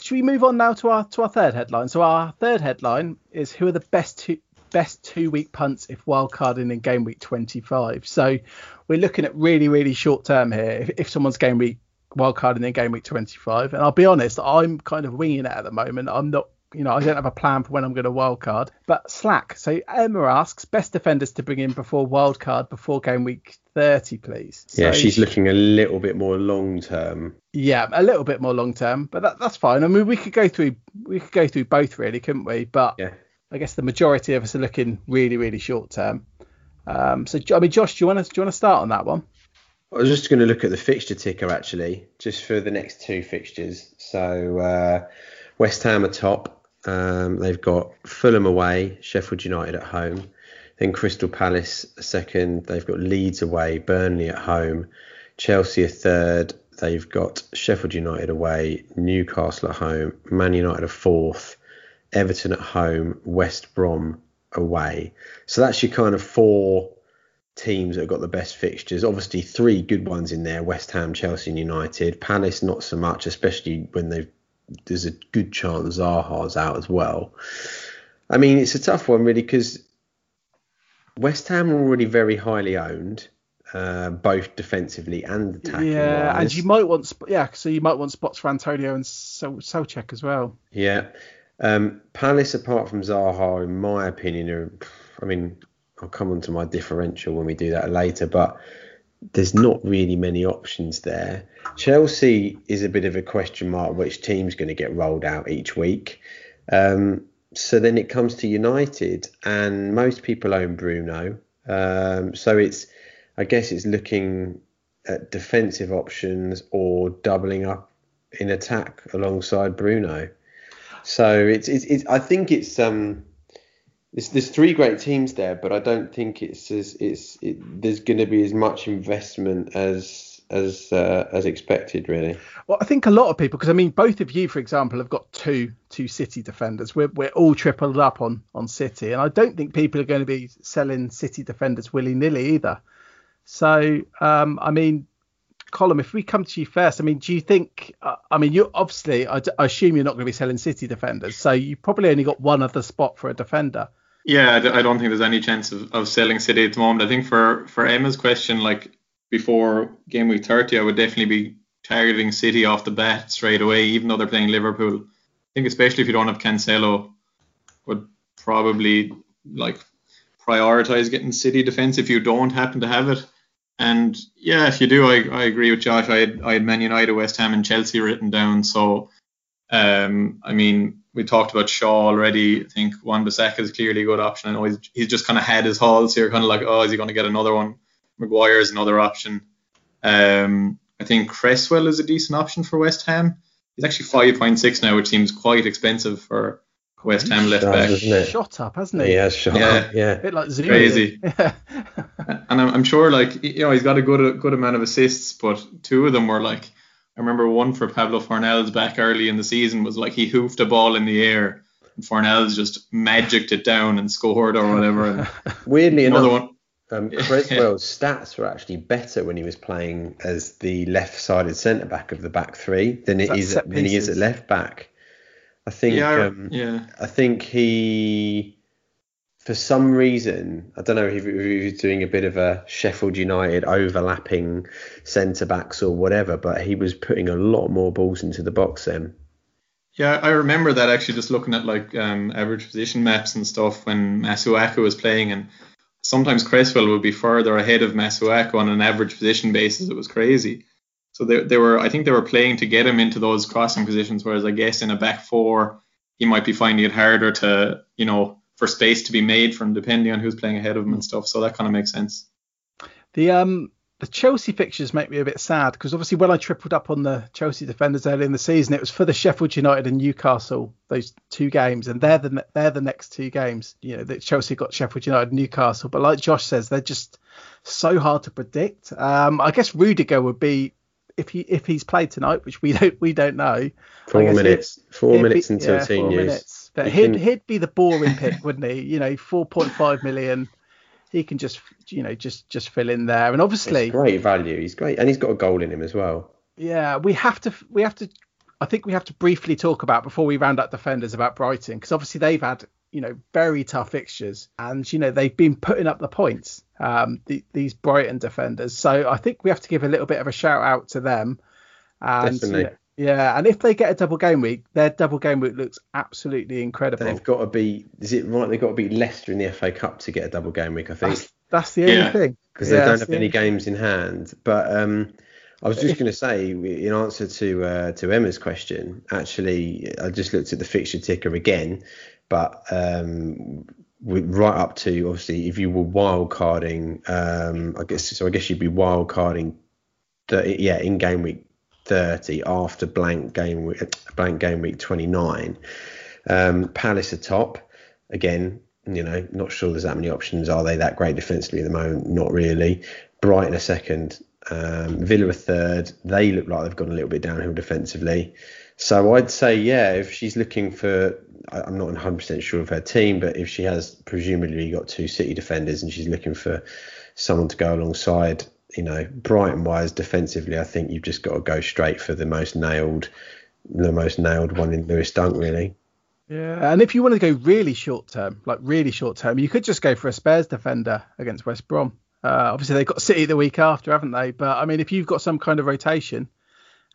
Should we move on now to our to our third headline? So our third headline is who are the best two best two week punts if wildcarding in game week 25. So we're looking at really really short term here. If, if someone's game week wildcarding in game week 25, and I'll be honest, I'm kind of winging it at the moment. I'm not you know, I don't have a plan for when I'm going to wildcard. But Slack. So Emma asks best defenders to bring in before wildcard before game week 30, please.
Yeah, she's looking a little bit more long term.
Yeah, a little bit more long term, but that, that's fine. I mean, we could go through we could go through both really, couldn't we? But
yeah.
I guess the majority of us are looking really, really short term. Um, so I mean, Josh, do you want to do you want to start on that one?
I was just going to look at the fixture ticker actually, just for the next two fixtures. So uh, West Ham are top, um, they've got Fulham away, Sheffield United at home, then Crystal Palace a second. They've got Leeds away, Burnley at home, Chelsea a third. They've got Sheffield United away, Newcastle at home, Man United a fourth, Everton at home, West Brom away. So that's your kind of four teams that have got the best fixtures. Obviously, three good ones in there: West Ham, Chelsea, and United. Palace not so much, especially when they've there's a good chance Zaha's out as well. I mean, it's a tough one really because West Ham are already very highly owned, uh, both defensively and attacking.
Yeah, and you might want yeah, so you might want spots for Antonio and so Soucek as well.
Yeah, um, Palace apart from Zaha, in my opinion, are. I mean, I'll come on to my differential when we do that later, but there's not really many options there. Chelsea is a bit of a question mark which team's going to get rolled out each week. Um, so then it comes to United, and most people own Bruno. Um, so it's, I guess it's looking at defensive options or doubling up in attack alongside Bruno. So it's, it's, it's I think it's um there's, there's three great teams there, but I don't think it's as it's it, there's going to be as much investment as as uh, as expected, really.
Well, I think a lot of people, because I mean, both of you, for example, have got two two City defenders. We're we're all tripled up on on City, and I don't think people are going to be selling City defenders willy nilly either. So, um, I mean, Colm, if we come to you first, I mean, do you think? Uh, I mean, you obviously, I, I assume you're not going to be selling City defenders, so you probably only got one other spot for a defender.
Yeah, I don't think there's any chance of, of selling City at the moment. I think for, for Emma's question, like before game week 30, I would definitely be targeting City off the bat straight away, even though they're playing Liverpool. I think especially if you don't have Cancelo, would probably like prioritize getting City defense if you don't happen to have it. And yeah, if you do, I, I agree with Josh. I had, I had Man United, West Ham, and Chelsea written down. So, um, I mean, we talked about Shaw already. I think Wan Bissaka is clearly a good option. I know he's, he's just kind of had his hauls here, kind of like, oh, is he going to get another one? Maguire is another option. Um, I think Cresswell is a decent option for West Ham. He's actually 5.6 now, which seems quite expensive for West Ham left back.
Does.
Shot up, hasn't he?
Yeah, has shot
Yeah.
up, yeah.
A bit like Zouma.
Crazy.
Yeah.
And I'm, I'm sure, like, you know, he's got a good good amount of assists, but two of them were like, I remember one for Pablo Fornals back early in the season was like he hoofed a ball in the air and Fornals just magicked it down and scored or whatever. And
Weirdly
another
enough,
one,
um, Cresswell's stats were actually better when he was playing as the left-sided centre back of the back three than it
That's
is
set
than he is at left back. I think
yeah,
um,
yeah.
I think he, for some reason, I don't know if he was doing a bit of a Sheffield United overlapping centre backs or whatever, but he was putting a lot more balls into the box then.
Yeah, I remember that actually just looking at like um, average position maps and stuff when Masuaku was playing, and sometimes Cresswell would be further ahead of Masuaku on an average position basis. It was crazy. So they, they were, I think they were playing to get him into those crossing positions, whereas I guess in a back four, he might be finding it harder to, you know, for space to be made from depending on who's playing ahead of him and stuff. So that kind of makes sense.
The um the Chelsea fixtures make me a bit sad because obviously when I tripled up on the Chelsea defenders early in the season, it was for the Sheffield United and Newcastle those two games, and they're the they're the next two games. You know that Chelsea got Sheffield United and Newcastle, but like Josh says, they're just so hard to predict. Um, I guess Rudiger would be if he if he's played tonight, which we don't we don't know.
Four
I guess
minutes, four
He'd be-
minutes until
yeah,
team
four
news.
minutes. But
He
he'd he'd be the boring pick, wouldn't he? You know, 4.5 million. He can just you know just just fill in there, and obviously
It's great value. He's great, and he's got a goal in him as well.
Yeah, we have to. We have to. I think we have to briefly talk about before we round up defenders about Brighton because obviously they've had you know very tough fixtures and you know they've been putting up the points. Um, the, these Brighton defenders. So I think we have to give a little bit of a shout out to them. And
Definitely.
you know, yeah, and if they get a double game week, their double game week looks absolutely incredible.
They've got to be. Is it right? They've got to beat Leicester in the FA Cup to get a double game week. I think.
That's, that's the only
Yeah.
thing
because
Yeah,
they don't have any
only-
games in hand. But um, I was just going to say, in answer to uh, to Emma's question, actually, I just looked at the fixture ticker again, but um, we, right up to obviously, if you were wild carding, um, I guess so. I guess you'd be wild carding, 30, yeah, in game week 30 after blank game week, blank game week 29. Um, Palace are top again. You know, not sure there's that many options. Are they that great defensively at the moment? Not really. Brighton a second, um, Villa a third. They look like they've gone a little bit downhill defensively. So I'd say, yeah, if she's looking for, I'm not 100% sure of her team, but if she has presumably got two City defenders and she's looking for someone to go alongside, you know, Brighton wise defensively, I think you've just got to go straight for the most nailed, the most nailed one in Lewis Dunk, really.
Yeah, and if you want to go really short term, like really short term, you could just go for a Spurs defender against West Brom. Uh, obviously, they've got City the week after, haven't they? But I mean, if you've got some kind of rotation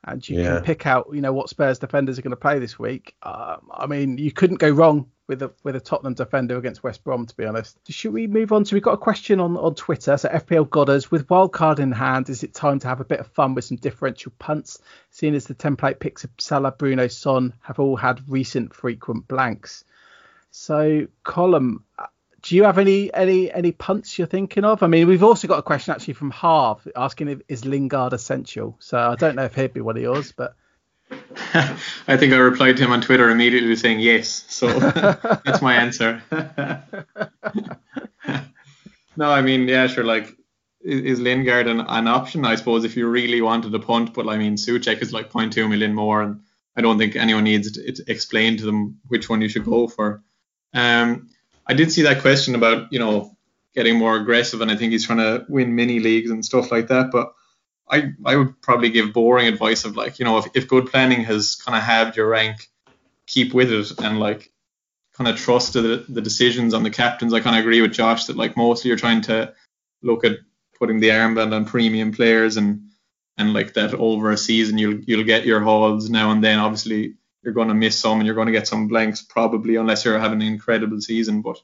and you
Yeah.
can pick out, you know, what Spurs defenders are going to play this week, um, I mean, you couldn't go wrong with a with a Tottenham defender against West Brom, to be honest. Should we move on to? We've got a question on on Twitter. So FPL Godders, with wild card in hand, is it time to have a bit of fun with some differential punts? Seeing as the template picks of Salah, Bruno, Son have all had recent frequent blanks. So, Colm, do you have any any any punts you're thinking of? I mean, we've also got a question actually from Harv asking if is Lingard essential. So I don't know if he'd be one of yours, but
I think I replied to him on Twitter immediately saying yes. So that's my answer. no, I mean, yeah, sure. Like, is, Lingard an, an option? I suppose if you really wanted a punt, but I mean, Soucek is like 0.2 million more, and I don't think anyone needs it to explain to them which one you should go for. Um, I did see that question about you know getting more aggressive, and I think he's trying to win mini leagues and stuff like that, but. I, I would probably give boring advice of like, you know, if, if good planning has kind of halved your rank, keep with it and like kind of trust the, the decisions on the captains. I kind of agree with Josh that like mostly you're trying to look at putting the armband on premium players and and like that over a season you'll you'll get your hauls now and then. Obviously you're going to miss some and you're going to get some blanks probably unless you're having an incredible season. But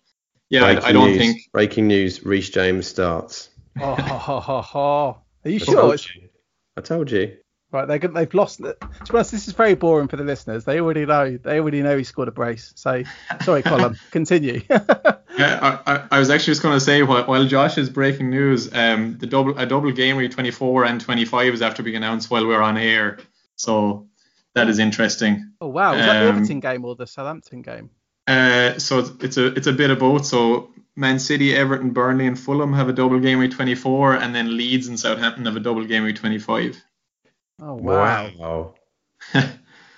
yeah, I, I
Breaking
don't
news,
think
Breaking news: Reece James starts.
oh, ho, ho, ho, ho. Are you
I
sure?
told you. I told you.
right, they're, gonna- they've lost. To be honest, this is very boring for the listeners. They already know. They already know he scored a brace. So sorry, Colm. Continue.
Yeah, I, I, I was actually just going to say while, while Josh is breaking news, um, the double a double game week 24 and 25 is after being announced while we're on air, so that is interesting.
oh wow, was that the
Um,
Everton game or the Southampton game?
Uh, so it's, it's a it's a bit of both. So Man City, Everton, Burnley, and Fulham have a double game week 24, and then Leeds and Southampton have a double game week 25.
Oh wow!
Wow.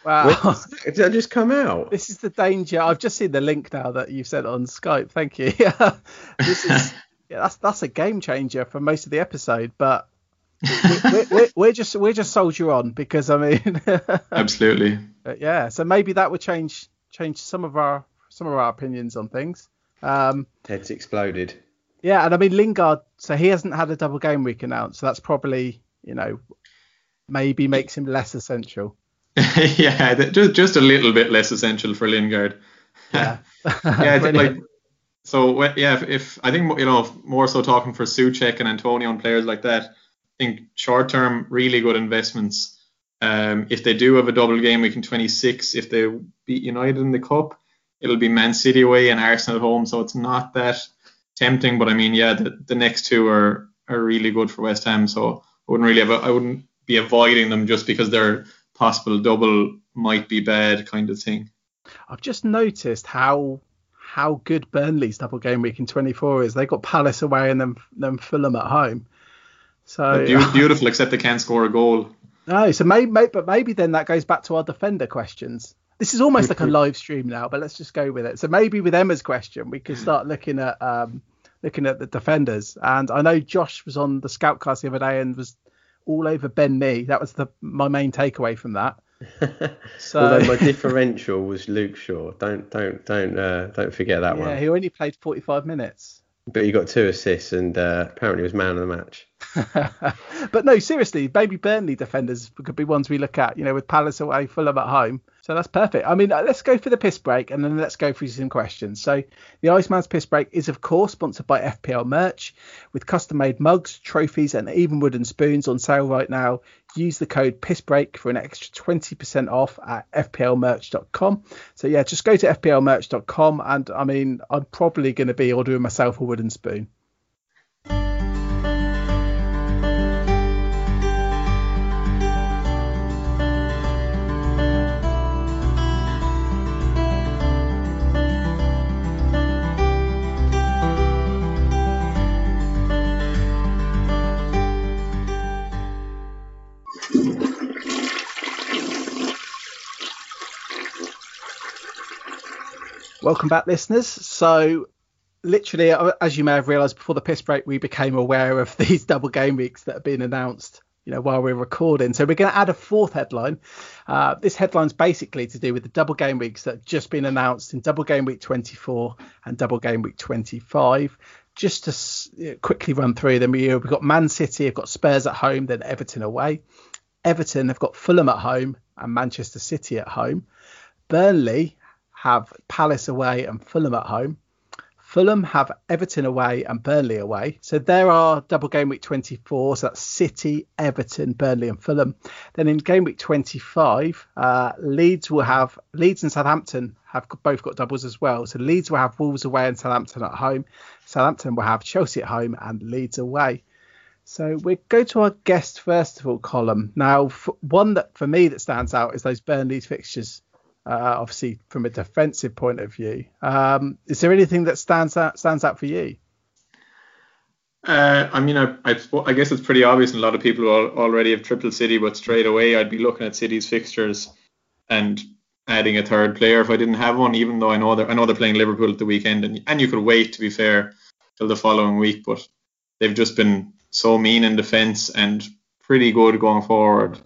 Wow.
Did that just come out?
This is the danger. I've just seen the link now that you sent on Skype. Thank you. Yeah, this is yeah, that's that's a game changer for most of the episode. But we're, we're, we're just we're just soldier on because I mean,
Absolutely.
yeah. So maybe that would change change some of our some of our opinions on things. Um,
Heads exploded.
yeah, and I mean Lingard. So he hasn't had a double game week announced. So that's probably you know maybe makes him less essential.
yeah, just just a little bit less essential for Lingard.
Yeah.
yeah, I think, like so. Yeah, if, if I think you know more so talking for Soucek and Antonio and players like that. I think short term really good investments. Um, if they do have a double game week in 26, if they beat United in the cup, it'll be Man City away and Arsenal at home, so it's not that tempting. But I mean, yeah, the, the next two are are really good for West Ham, so I wouldn't really have a, I wouldn't be avoiding them just because their possible double might be bad kind of thing.
I've just noticed how how good Burnley's double game week in 24 is. They got Palace away and then then Fulham at home. So
Beau- beautiful, except they can't score a goal.
no, so maybe, maybe but maybe then that goes back to our defender questions. This is almost like a live stream now, but let's just go with it. So maybe with Emma's question, we could start looking at um looking at the defenders. And I know Josh was on the scout class the other day and was all over Ben Mee. That was the my main takeaway from that. So
Although my differential was Luke Shaw. Don't don't don't uh, don't forget that
yeah,
one.
Yeah, he only played 45 minutes.
But he got two assists and uh, apparently was man of the match.
but no, seriously, maybe Burnley defenders could be ones we look at, you know, with Palace away, Fulham at home. So that's perfect. I mean, uh, let's go for the piss break and then let's go through some questions. So the Iceman's piss break is, of course, sponsored by FPL merch with custom made mugs, trophies, and even wooden spoons on sale right now. Use the code PISSBREAK for an extra 20% off at fplmerch.com. So yeah, just go to fplmerch.com and I mean, I'm probably going to be ordering myself a wooden spoon. Welcome back, listeners. So, literally, uh, as you may have realised before the piss break, we became aware of these double game weeks that have been announced. You know, while we're recording, so we're going to add a fourth headline. Uh, this headline's basically to do with the double game weeks that have just been announced in double game week 24 and double game week 25. Just to quickly run through them, we- we've got Man City, have got Spurs at home, then Everton away. Everton have got Fulham at home and Manchester City at home. Burnley have Palace away and Fulham at home. Fulham have Everton away and Burnley away. So there are double game week 24. So that's City, Everton, Burnley, and Fulham. Then in game week 25, uh, Leeds will have Leeds and Southampton have both got doubles as well. So Leeds will have Wolves away and Southampton at home. Southampton will have Chelsea at home and Leeds away. So we go to our guest first of all Colm. Now, one that for me that stands out is those Burnley fixtures. Uh, obviously, from a defensive point of view, um, is there anything that stands out stands out for you?
Uh, I mean, I, I, I guess it's pretty obvious, and a lot of people already have triple City, but straight away I'd be looking at City's fixtures and adding a third player if I didn't have one. Even though I know they're I know they're playing Liverpool at the weekend, and and you could wait to be fair till the following week, but they've just been so mean in defence and pretty good going forward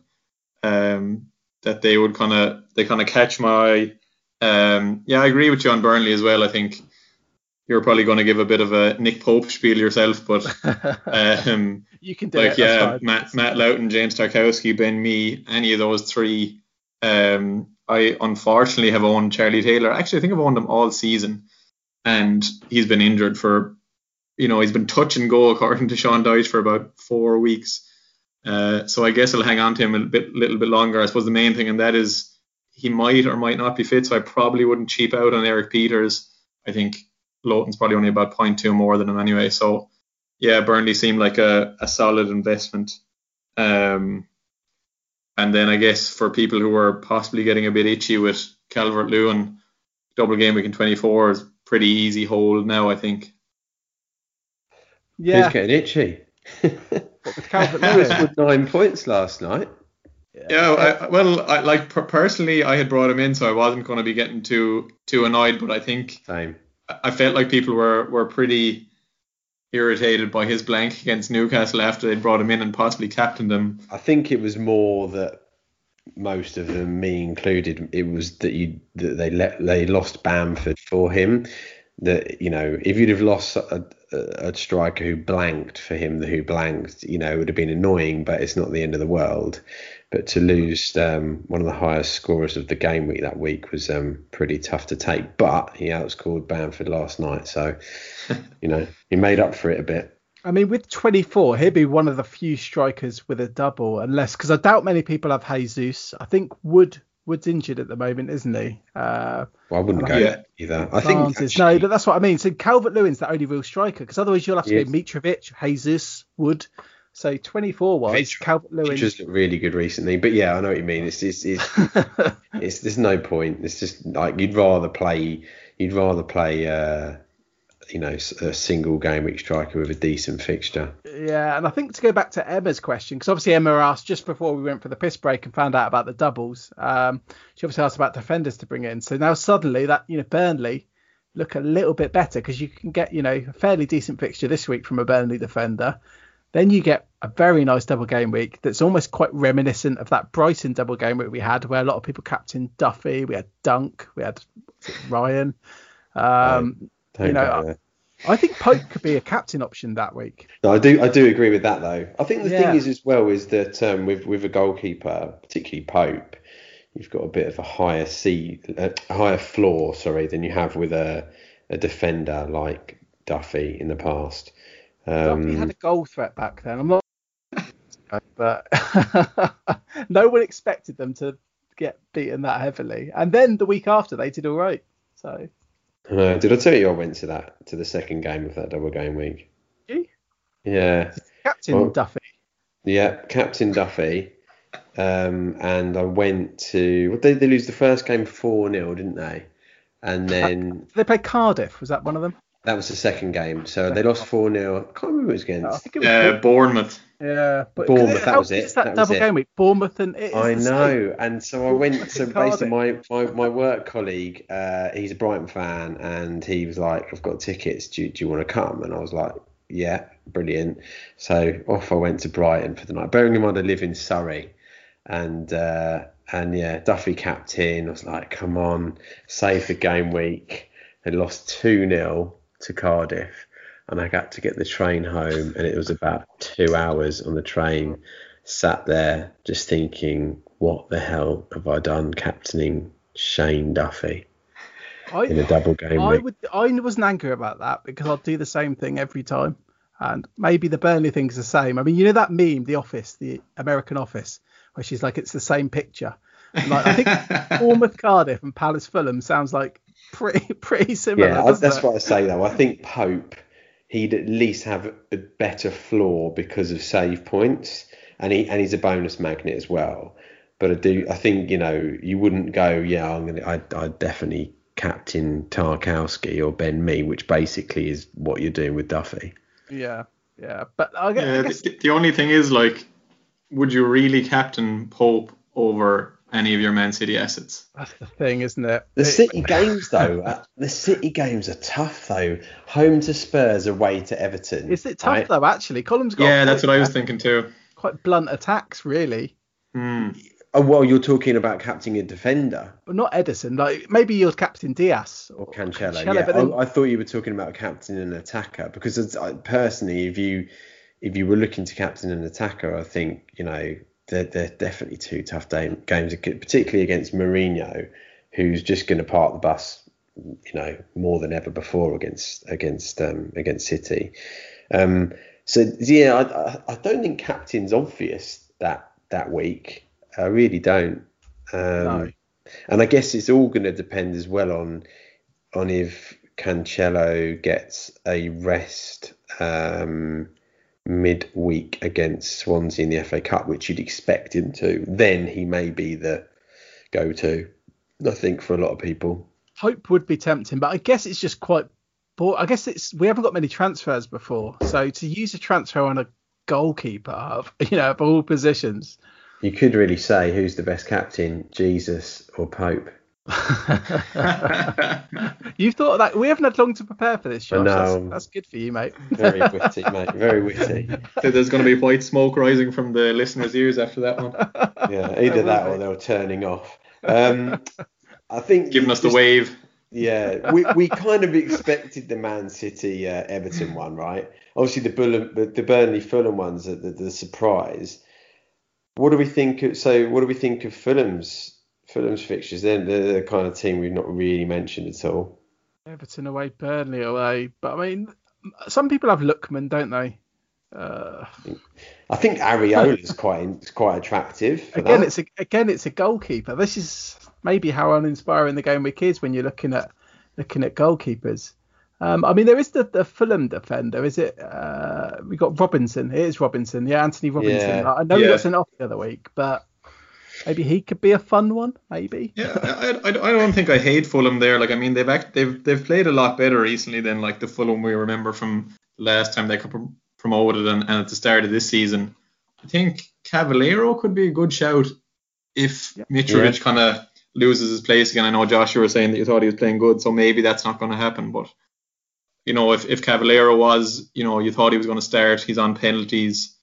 um, that they would kind of they kind of catch my eye. Um, yeah, I agree with you on Burnley as well. I think you're probably going to give a bit of a Nick Pope spiel yourself, but um,
you can do
like
it.
yeah. Matt Matt Lowton, James Tarkowski, Ben Mee, any of those three. Um, I unfortunately have owned Charlie Taylor. Actually, I think I've owned him all season, and he's been injured for, you know, he's been touch and go according to Sean Dyche for about four weeks. Uh, so I guess I'll hang on to him a bit, little bit longer. I suppose the main thing, and that is he might or might not be fit. So I probably wouldn't cheap out on Erik Pieters. I think Lowton's probably only about 0.2 more than him anyway. So yeah, Burnley seemed like a, a solid investment. Um, and then I guess for people who were possibly getting a bit itchy with Calvert Lewin, double game week in 24 is pretty easy hold now. I think.
Yeah,
He's getting itchy?
what Calvert
Harris
Lewin.
with nine points last night.
Yeah, I, well, I, like per- personally, I had brought him in, so I wasn't going to be getting too too annoyed. But I think
Same.
I felt like people were were pretty irritated by his blank against Newcastle after they'd brought him in and possibly captained him.
I think it was more that most of them, me included, it was that you that they let they lost Bamford for him. That you know, if you'd have lost a, a, a striker who blanked for him, the who blanked, you know, it would have been annoying, but it's not the end of the world. But to lose um, one of the highest scorers of the game week that week was um, pretty tough to take. But he outscored Bamford last night, so you know he made up for it a bit.
I mean, with 24, he'd be one of the few strikers with a double, unless because I doubt many people have Jesus. I think Wood Wood's injured at the moment, isn't he? Uh,
Well, I wouldn't go
Yeah.
either. I think
Barnes is-
actually-
no, but that's what I mean. So Calvert Lewin's the only real striker, because otherwise you'll have to
Yes.
go Mitrovic, Jesus, Wood. So 24 was Calvert Lewin.
Just looked really good recently, but yeah, I know what you mean. It's it's, it's, it's there's no point. It's just like you'd rather play you'd rather play uh, you know a single game week striker with a decent fixture.
Yeah, and I think to go back to Emma's question, because obviously Emma asked just before we went for the piss break and found out about the doubles. Um, she obviously asked about defenders to bring in. So now suddenly that you know Burnley look a little bit better because you can get you know a fairly decent fixture this week from a Burnley defender. Then you get a very nice double game week that's almost quite reminiscent of that Brighton double game week we had, where a lot of people captained Duffy, we had Dunk, we had Ryan. Um,
Don't
You know,
there.
I think Pope could be a captain option that week.
No, I do I do agree with that though. I think the
Yeah.
thing is as well is that um, with with a goalkeeper, particularly Pope, you've got a bit of a higher C, a higher floor, sorry, than you have with a a defender like Duffy in the past. Um,
had a goal threat back then. I'm not, but no one expected them to get beaten that heavily. And then the week after, they did all right. So
Uh, did I tell you I went to that to the second game of that double game week?
Did
Yeah,
Captain
Well-
Duffy.
yeah, Captain Duffy. Um, and I went to. What they they lose the first game four 0 didn't they? And then
Did they play Cardiff? Was that one of them?
That was the second game. So they lost four 0 I can't remember who it was
I
against.
think it was.
Uh, Bournemouth.
yeah, but
Bournemouth, that
how
was
good
it,
is that,
that was
double
it.
game week? Bournemouth and it is
I
the same.
know, and so I went. So
Cardiff.
basically, my, my, my work colleague, uh, he's a Brighton fan, and he was like, "I've got tickets. Do you, do you want to come?" And I was like, "Yeah, brilliant." So off I went to Brighton for the night. Bearing in mind, I live in Surrey, and uh, and yeah, Duffy captain. I was like, "Come on, save the game week." They lost two 0 to Cardiff, and I got to get the train home, and it was about two hours on the train sat there just thinking, what the hell have I done captaining Shane Duffy in a double game
I
week?
would. I wasn't angry about that because I'll do the same thing every time. And maybe the Burnley thing's the same. I mean, you know that meme, The Office, the American Office, where she's like, it's the same picture. Like, I think Bournemouth, Cardiff, and Palace, Fulham sounds like pretty pretty similar.
Yeah, I- that's
it?
what I say though. I think Pope, he'd at least have a better floor because of save points, and he and he's a bonus magnet as well. But I do, I think you know, you wouldn't go, yeah, I'm gonna, I, I definitely captain Tarkowski or Ben Mee, which basically is what you're doing with Duffy.
Yeah, yeah. But I, gue- I
Yeah,
guess
the, the only thing is, like, would you really captain Pope over any of your Man City assets?
that's the thing, isn't it?
The City games though, uh, the City games are tough though. Home to Spurs, away to Everton.
Is it tough
right?
though? Actually, Colm's got
Yeah, that's what I was thinking too.
Quite blunt attacks, really.
Hmm.
Oh, well, you're talking about captaining a defender
But not Ederson. Like maybe you're Captain Dias
or Cancelo.
Cancelo,
yeah,
then-
I, I thought you were talking about captaining an attacker because it's, I, personally, if you if you were looking to captain an attacker, I think you know they're, they're definitely two tough da- games, particularly against Mourinho, who's just going to park the bus, you know, more than ever before against against um, against City. Um, so yeah, I, I, I don't think captain's obvious that that week. I really don't. Um,
No.
And I guess it's all going to depend as well on on if Cancelo gets a rest um, midweek against Swansea in the FA Cup, which you'd expect him to. Then he may be the go-to. I think for a lot of people.
Hope would be tempting, but I guess it's just quite. Boring. I guess it's we haven't got many transfers before, so to use a transfer on a goalkeeper of you know of all positions.
You could really say who's the best captain, Jesus or Pope.
You've thought of that. We haven't had long to prepare for this, Josh.
I
That's, that's good for you, mate.
Very witty, mate. Very witty.
So there's going to be white smoke rising from the listeners' ears after that one,
Yeah, either that or they were turning off. Um, I think
giving us the wave.
Yeah, we, we kind of expected the Man City uh, Everton one, right? Obviously, the Bullen, the, the Burnley Fulham ones are the, the surprise. What do we think? Of, so, what do we think of Fulham's Fulham's fixtures? They're, they're the kind of team we've not really mentioned at all.
Everton away, Burnley away. But I mean, some people have Lookman, don't they? Uh,
I think quite is quite attractive.
Again,
that.
it's a, again it's a goalkeeper. This is maybe how uninspiring the game week is when you're looking at looking at goalkeepers. Um, I mean, there is the, the Fulham defender. Is it? Uh, we got Robinson. It is Robinson. Yeah, Anthony Robinson.
Yeah.
I know he
Yeah.
got sent off the other week, but maybe he could be a fun one. Maybe.
Yeah, I, I, I don't think I hate Fulham there. Like, I mean, they've act, they've they've played a lot better recently than like the Fulham we remember from last time they got prom- promoted and, and at the start of this season. I think Cavaleiro could be a good shout if
Yeah.
Mitrovic kind of loses his place again. I know Josh, you were saying that you thought he was playing good, so maybe that's not going to happen. But you know, if if Cavaleiro was, you know, you thought he was going to start, he's on penalties,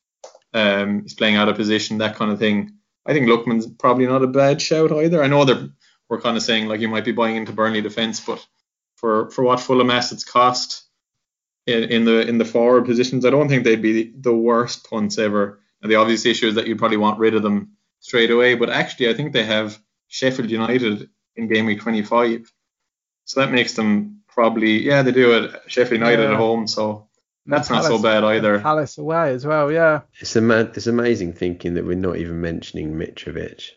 um, he's playing out of position, that kind of thing. I think Lookman's probably not a bad shout either. I know they're we're kind of saying like you might be buying into Burnley defence, but for for what Fulham assets cost in, in the in the forward positions, I don't think they'd be the worst punts ever. And the obvious issue is that you'd probably want rid of them straight away. But actually, I think they have Sheffield United in game week 25, so that makes them probably yeah they do it Sheffield United
Yeah.
at home, so that's not so bad either.
Palace away as well. Yeah.
It's a ama- it's amazing thinking that we're not even mentioning Mitrovic.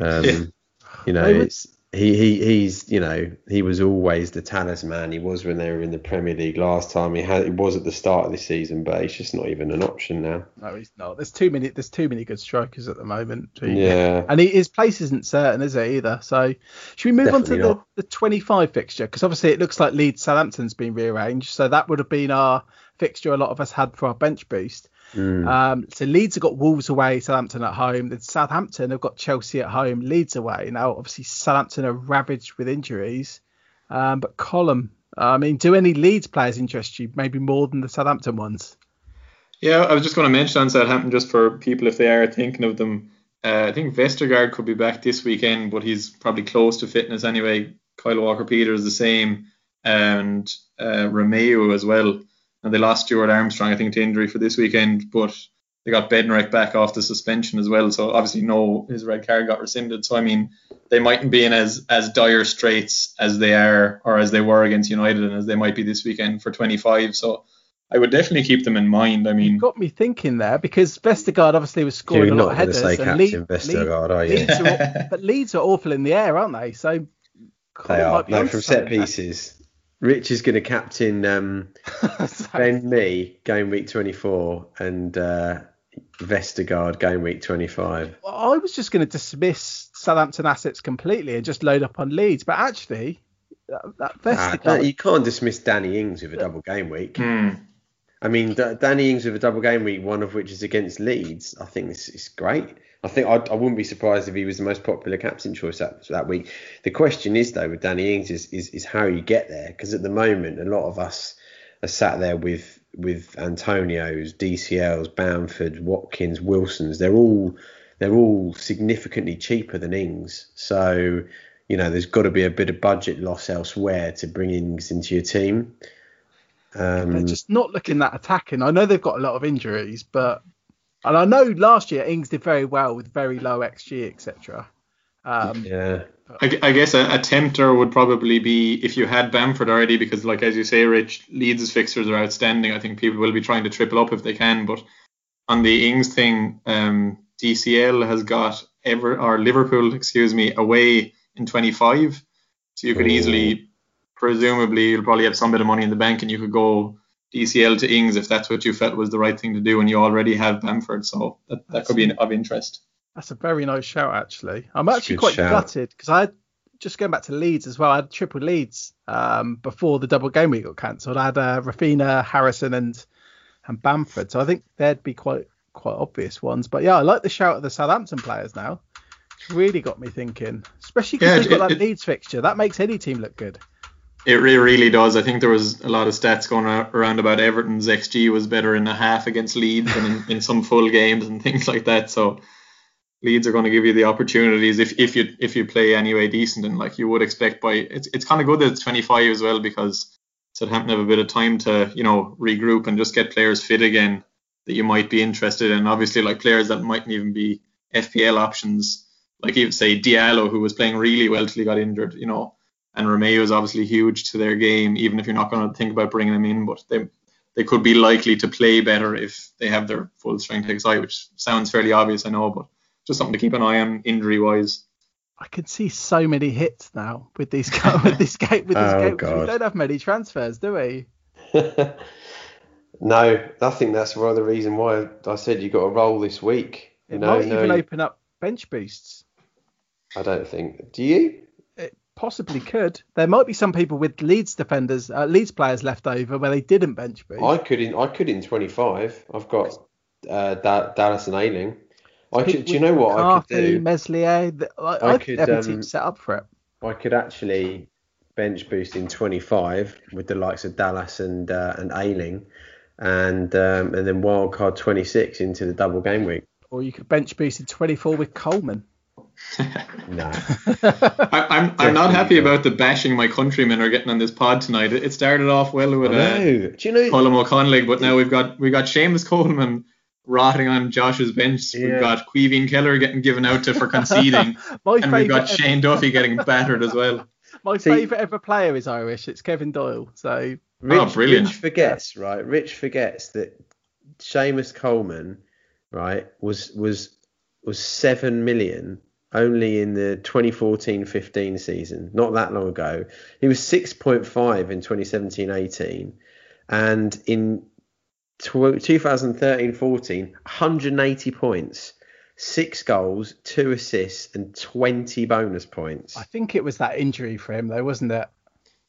Um,
Yeah.
You know, it's he, he he's you know he was always the talisman. He was when they were in the Premier League last time. He had he was at the start of the season, but he's just not even an option now.
No, he's not. There's too many. There's too many good strikers at the moment. to-
Yeah,
And he, his place isn't certain, is it either? So, should we move on to
Definitely
the, the 25 fixture? Because obviously it looks like Leeds Southampton's been rearranged. So that would have been our fixture a lot of us had for our bench boost.
Mm.
Um, so Leeds have got Wolves away, Southampton at home. Then Southampton have got Chelsea at home, Leeds away. Now, obviously, Southampton are ravaged with injuries. Um, but Colm, I mean, do any Leeds players interest you? Maybe more than the Southampton ones?
Yeah, I was just going to mention on Southampton just for people if they are thinking of them. Uh, I think Vestergaard could be back this weekend, but he's probably close to fitness anyway. Kyle Walker Peters the same, and uh, Romeu as well. And they lost Stuart Armstrong, I think, to injury for this weekend, but they got Bednarek back off the suspension as well. So obviously, no, his red card got rescinded. So I mean, they mightn't be in as as dire straits as they are or as they were against United and as they might be this weekend for 25. So I would definitely keep them in mind. I mean,
got me thinking there because Vestergaard obviously was scoring
You're
a lot of
going to
headers.
say
and
Captain
Leeds,
Vestergaard, are you?
Leeds are, but Leeds are awful in the air, aren't they? So
They are.
might be
from set pieces. Rich is going to captain um, Ben Mee game week 24 and uh, Vestergaard game week 25.
Well, I was just going to dismiss Southampton assets completely and just load up on Leeds, but actually, that, that
Ah,
Vestergaard,
you can't dismiss Danny Ings with a double game week.
hmm.
I mean, D- Danny Ings with a double game week, one of which is against Leeds. I think this is great. I think I'd, I wouldn't be surprised if he was the most popular captain choice that that week. The question is though with Danny Ings is is, is how you get there because at the moment a lot of us are sat there with with Antonio's, DCL's, Bamford, Watkins, Wilsons. They're all they're all significantly cheaper than Ings. So you know there's got to be a bit of budget loss elsewhere to bring Ings into your team. Um,
they're just not looking that attacking. I know they've got a lot of injuries, but and I know last year Ings did very well with very low XG, etc. Um,
yeah.
I, I guess a, a tempter would probably be if you had Bamford already, because like as you say, Rich, Leeds' fixtures are outstanding. I think people will be trying to triple up if they can. But on the Ings thing, um, DCL has got ever or Liverpool, excuse me, away in 25, so you could
Ooh.
easily, presumably, you'll probably have some bit of money in the bank, and you could go DCL to Ings if that's what you felt was the right thing to do, and you already have Bamford, so that, that could be of interest.
That's a very nice shout, actually. I'm actually quite
shout.
gutted because I had just going back to Leeds as well. I had triple Leeds um, before the double game week got cancelled. I had uh, Raphinha, Harrison, and and Bamford. So I think they'd be quite quite obvious ones. But yeah, I like the shout of the Southampton players now. It's really got me thinking, especially because
Yeah,
they've got
it-
that
it-
Leeds fixture. That makes any team look good.
It re- really does. I think there was a lot of stats going around about Everton's XG was better in a half against Leeds than in, in some full games and things like that. So Leeds are going to give you the opportunities if, if you if you play anyway decent and like you would expect by it's it's kind of good that it's 25 as well because Southampton have a bit of time to you know regroup and just get players fit again that you might be interested in. Obviously, like players that mightn't even be FPL options, like even say Diallo who was playing really well till he got injured, you know and Romeu is obviously huge to their game, even if you're not going to think about bringing them in. But they they could be likely to play better if they have their full strength XI, which sounds fairly obvious, I know, but just something to keep an eye on injury wise.
I can see so many hits now with these go- with this game with this
Oh,
game. 'cause
God.
We don't have many transfers, do we?
no, I think that's one of the reason why I said you got to roll this week. You
It
know,
might
no,
even open up bench boosts.
I don't think. Do you?
Possibly could. There might be some people with Leeds defenders, uh, Leeds players left over where they didn't bench boost.
I could in. I could in 25. I've got uh, da- Dallas and Ayling. I could. Do you know what I could do?
Meslier. th- I,
I
I,
could,
every
um,
team's set up for it.
I could actually bench boost in 25 with the likes of Dallas and uh, and Ayling, and um, and then wildcard 26 into the double game week.
Or you could bench boost in 24 with Coleman.
No.
I, I'm I'm not happy
not.
about the bashing my countrymen are getting on this pod tonight. It it started off well with uh,
no. Do you know?
Colin O'Conley, but now we've got we got Seamus Coleman rotting on Josh's bench.
Yeah.
We've got Caoimhín Kelleher getting given out to for conceding,
my
and we've got
favourite,
Shane Duffy getting battered as well.
my
See-
favourite ever player is Irish. It's Kevin Doyle. So
Rich,
Oh, brilliant.
Rich forgets, right? Rich forgets that Seamus Coleman, right, was was was seven million only in the 2014-15 season, not that long ago. He was 6.5 in 2017-18, and in 2013-14, 180 points, six goals, two assists, and 20 bonus points.
I think it was that injury for him, though, wasn't it?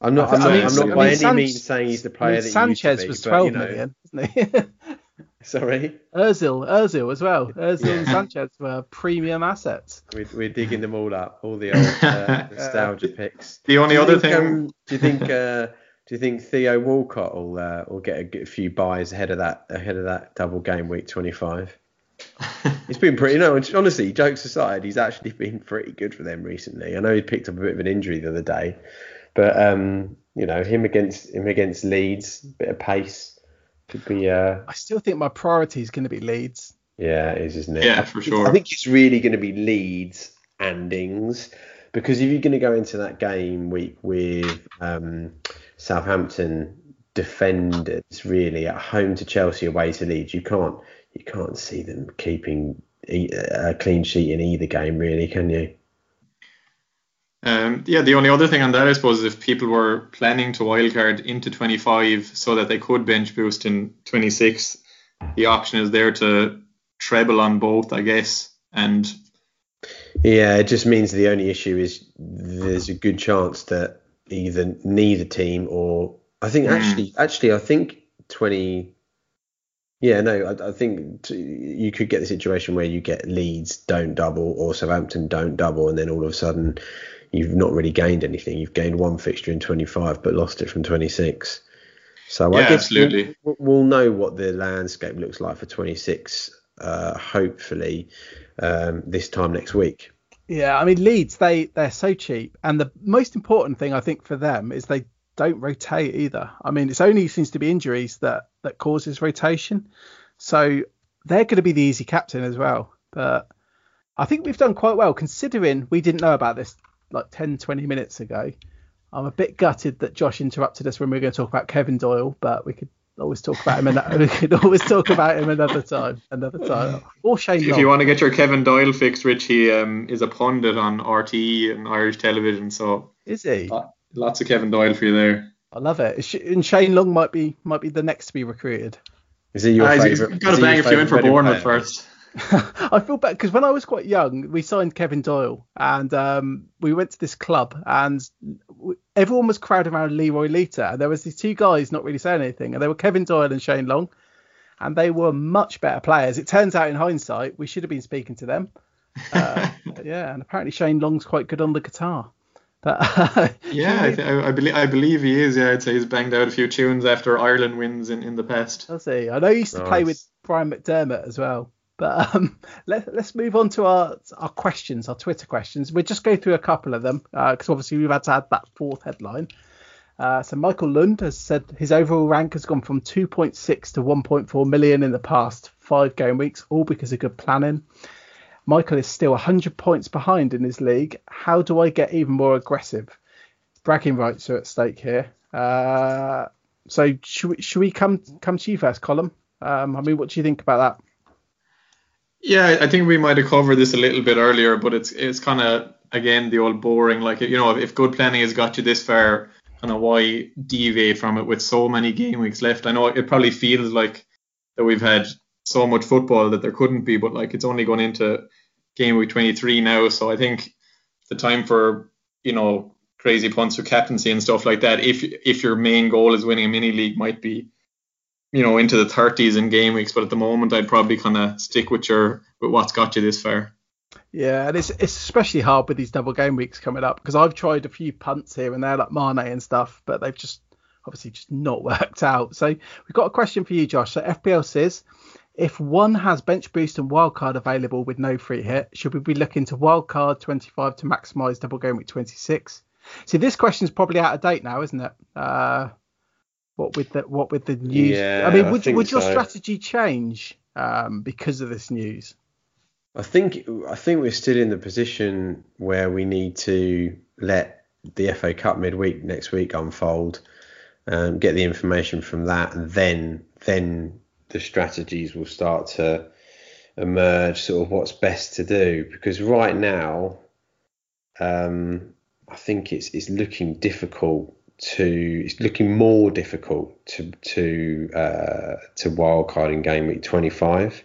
I'm not.
I
I'm not,
I
I'm
mean-
not
I
by
mean,
any
Sanch-
means saying he's the
I
player
mean,
that he
Sanchez
used to be,
was 12
but, you know,
million, wasn't he?
Sorry.
Özil, Özil as well. Özil and Sanchez were premium assets.
We're, we're digging them all up, all the old uh, nostalgia picks.
The only
Do you
other
think,
thing,
um, do you think? Uh, do you think Theo Walcott will uh, will get a, get a few buys ahead of that ahead of that double game week 25? He's been pretty. No, honestly, jokes aside, he's actually been pretty good for them recently. I know he picked up a bit of an injury the other day, but um, you know him against him against Leeds, bit of pace could be. Uh,
I still think my priority is going to be Leeds.
Yeah, it is, isn't it?
Yeah, for sure.
I think it's really going to be Leeds and Ings because if you're going to go into that game week with um, Southampton defenders really at home to Chelsea, away to Leeds, you can't you can't see them keeping a clean sheet in either game, really, can you?
Um, yeah, the only other thing on that, I suppose, is if people were planning to wildcard into 25 so that they could bench boost in 26, the option is there to treble on both, I guess. And
Yeah, it just means the only issue is there's a good chance that either neither team or I think
Mm.
actually actually I think 20 yeah no I, I think t- you could get the situation where you get Leeds don't double or Southampton don't double and then all of a sudden you've not really gained anything you've gained one fixture in 25 but lost it from 26 so I guess
absolutely.
We'll, we'll know what the landscape looks like for 26 uh, hopefully um, this time next week
Yeah, I mean Leeds, they they're so cheap, and the most important thing I think for them is they don't rotate either. I mean, it's only seems to be injuries that that causes rotation, so they're going to be the easy captain as well. But I think we've done quite well considering we didn't know about this like 10, 20 minutes ago. I'm a bit gutted that Josh interrupted us when we were going to talk about Kevin Doyle, but we could always talk about him. And we could always talk about him another time, another time. Or Shane
if
Long.
you want to get your Kevin Doyle fixed, Rich, he um, is a pundit on RTE and Irish television. So
Is he?
uh, lots of Kevin Doyle for you there.
I love it. And Shane Long might be might be the next to be recruited.
Is he your
he's-
favourite?
he's got
is
to bang
your
a few in for
favourite
Bournemouth
player?
first.
I feel bad because when I was quite young, we signed Kevin Doyle, and um, we went to this club, and everyone was crowding around Leroy Lita, and there was these two guys not really saying anything, and they were Kevin Doyle and Shane Long, and they were much better players. It turns out, in hindsight, we should have been speaking to them. Uh, yeah, and apparently Shane Long's quite good on the guitar. But uh,
yeah, I, th- I, believe I believe he is. Yeah, I'd say he's banged out a few tunes after Ireland wins in, in the past.
I'll see. I know he used to nice. play with Brian McDermott as well. But um, let, us move on to our our questions, our Twitter questions. We'll just go through a couple of them because uh, obviously we've had to add that fourth headline. Uh, so Michael Lund has said his overall rank has gone from 2.6 to 1.4 million in the past five game weeks, all because of good planning. Michael is still 100 points behind in his league. How do I get even more aggressive? Bragging rights are at stake here. Uh, so should we, should we come come to you first, Colm? Um, I mean, what do you think about that?
Yeah, I think we might have covered this a little bit earlier, but it's it's kind of again the old boring. Like you know, if good planning has got you this far, kind of why deviate from it with so many game weeks left? I know it probably feels like that we've had so much football that there couldn't be, but like it's only gone into game week 23 now, so I think the time for you know crazy punts for captaincy and stuff like that. If if your main goal is winning a mini league, might be you know into the 30s in game weeks, but at the moment I'd probably kind of stick with your with what's got you this far.
Yeah, and it's it's especially hard with these double game weeks coming up because I've tried a few punts here and there like Mane and stuff, but they've just obviously just not worked out. So we've got a question for you, Josh. So FPL says if one has bench boost and wildcard available with no free hit, should we be looking to wildcard 25 to maximise double game week 26? See, this question is probably out of date now, isn't it? Uh, what with the what with the news?
Yeah,
I mean, would
I
would your
so.
strategy change um, because of this news?
I think I think we're still in the position where we need to let the FA Cup midweek next week unfold, um, get the information from that, and then then the strategies will start to emerge. Sort of what's best to do because right now, um, I think it's it's looking difficult to it's looking more difficult to to uh, to wildcard in game week 25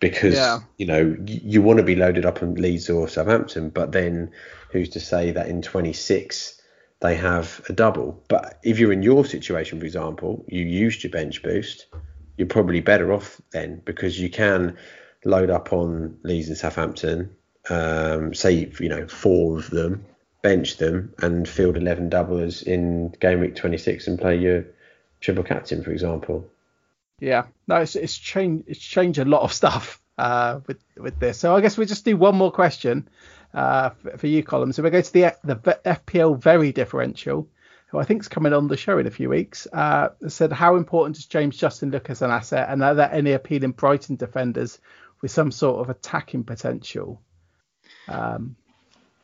because yeah. you know you, you want to be loaded up on Leeds or Southampton, but then who's to say that in 26 they have a double? But if you're in your situation, for example, you used your bench boost, you're probably better off then because you can load up on Leeds and Southampton, um, say you know four of them, bench them, and field 11 doublers in game week 26 and play your triple captain, for example.
Yeah, no, it's it's changed it's changed a lot of stuff uh, with with this. So I guess we'll just do one more question uh, for, you, Colm. So we go to the the FPL very differential, who I think is coming on the show in a few weeks. Uh, said how important does James Justin look as an asset, and are there any appealing Brighton defenders with some sort of attacking potential? Um,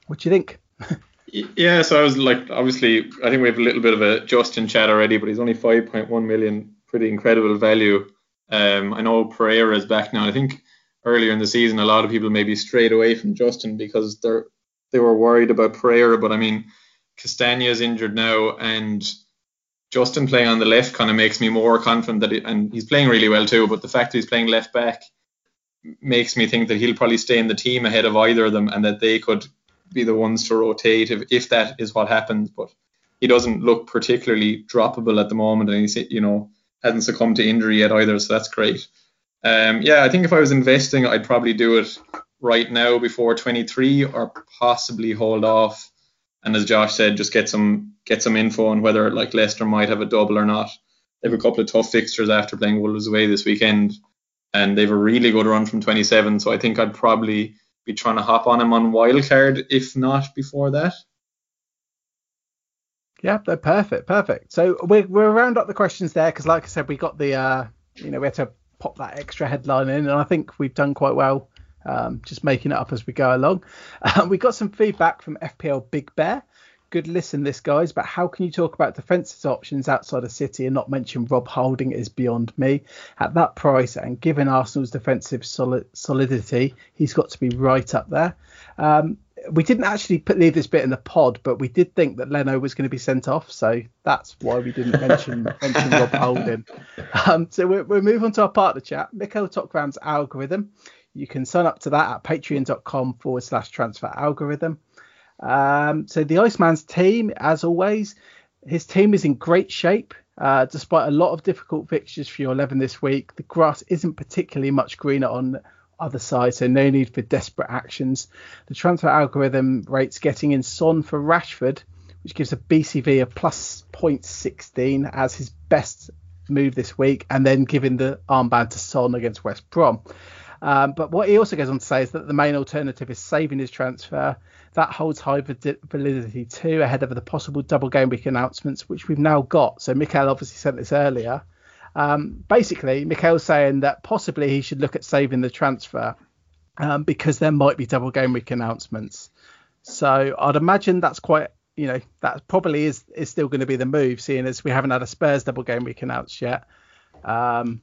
what do you think?
yeah, so I was like, obviously, I think we have a little bit of a Justin chat already, but he's only 5.1 million pretty incredible value. Um, I know Pereira is back now. I think earlier in the season, a lot of people maybe strayed away from Justin because they're they were worried about Pereira. But I mean, Castagna is injured now, and Justin playing on the left kind of makes me more confident that, he, and he's playing really well too. But the fact that he's playing left back makes me think that he'll probably stay in the team ahead of either of them, and that they could be the ones to rotate if, if that is what happens. But he doesn't look particularly droppable at the moment, and he's you know hasn't succumbed to injury yet either, so that's great. Um, yeah, I think if I was investing, I'd probably do it right now before 23, or possibly hold off. And as Josh said, just get some get some info on whether like Leicester might have a double or not. They have a couple of tough fixtures after playing Wolves away this weekend, and they have a really good run from 27. So I think I'd probably be trying to hop on him on wildcard, if not before that.
Yeah, they're perfect, perfect. So we're we're round up the questions there because, like I said, we got the uh, you know, we had to pop that extra headline in, and I think we've done quite well, um, just making it up as we go along. Uh, we got some feedback from FPL Big Bear. Good listen, this guys, but how can you talk about defensive options outside of City and not mention Rob Holding is beyond me. At that price and given Arsenal's defensive solid, solidity, he's got to be right up there. Um, we didn't actually put, leave this bit in the pod, but we did think that Leno was going to be sent off, so that's why we didn't mention mention Rob Holding. Um, so we'll, we'll move on to our partner chat. Mikkel Tokvam's algorithm. You can sign up to that at patreon.com forward slash transfer algorithm. Um, so the Iceman's team, as always, his team is in great shape. Uh, despite a lot of difficult fixtures for your 11 this week, the grass isn't particularly much greener on the other side, so no need for desperate actions. The transfer algorithm rates getting in Son for Rashford, which gives a BCV of plus 0.16 as his best move this week, and then giving the armband to Son against West Brom. Um, but what he also goes on to say is that the main alternative is saving his transfer. That holds high validity too, ahead of the possible double game week announcements, which we've now got. So Mikkel obviously sent this earlier. Um, basically, Mikkel's saying that possibly he should look at saving the transfer um, because there might be double game week announcements. So I'd imagine that's quite, you know, that probably is is still going to be the move, seeing as we haven't had a Spurs double game week announced yet. Um,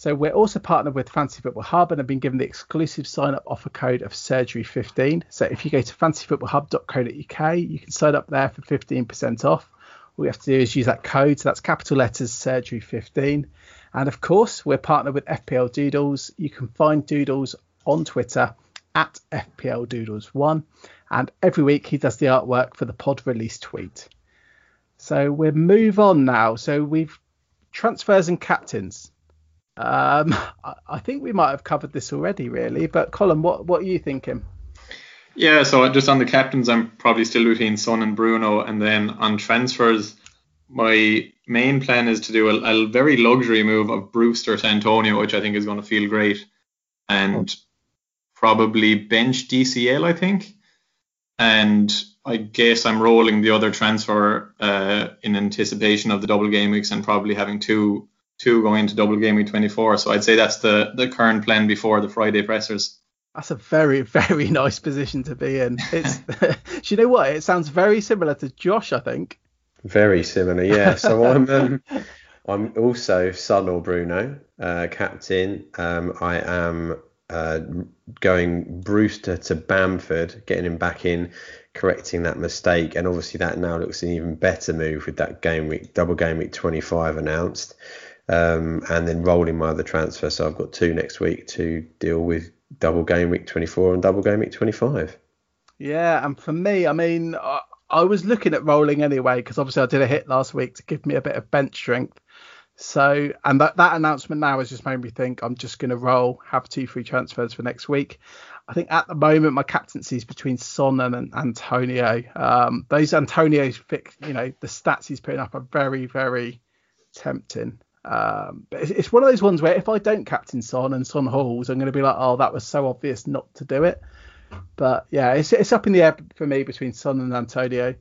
so we're also partnered with Fantasy Football Hub and have been given the exclusive sign up offer code of Surgery15. So if you go to fantasyfootballhub.co.uk, you can sign up there for 15% off. All you have to do is use that code. So that's capital letters Surgery15. And of course, we're partnered with FPL Doodles. You can find Doodles on Twitter at FPL Doodles1. And every week he does the artwork for the pod release tweet. So we'll move on now. So we've transfers and captains. Um, I think we might have covered this already, really. But Colm, what what are you thinking?
Yeah, so just on the captains, I'm probably still between Son and Bruno, and then on transfers, my main plan is to do a, a very luxury move of Brewster to Antonio, which I think is going to feel great, and probably bench DCL, I think, and I guess I'm rolling the other transfer uh, in anticipation of the double game weeks and probably having two two going into double game week 24. So I'd say that's the the current plan before the Friday pressers.
That's a very very nice position to be in. It's do you know what? It sounds very similar to Josh, I think.
Very similar, yeah. So I'm um, I'm also Son or Bruno, uh, captain. Um, I am uh, going Brewster to Bamford, getting him back in, correcting that mistake, and obviously that now looks an even better move with that game week double game week 25 announced um, and then rolling my other transfer. So I've got two next week to deal with double game week 24 and double game week 25.
Yeah, and for me, I mean, I, I was looking at rolling anyway because obviously I did a hit last week to give me a bit of bench strength. So, and that, that announcement now has just made me think I'm just going to roll, have two free transfers for next week. I think at the moment my captaincy is between Son and Antonio. Um, those Antonio's, you know, the stats he's putting up are very, very tempting. Um, but it's, it's, one of those ones where if I don't captain Son and Son hauls, I'm going to be like, oh, that was so obvious not to do it. But yeah, it's, it's up in the air for me between Son and Antonio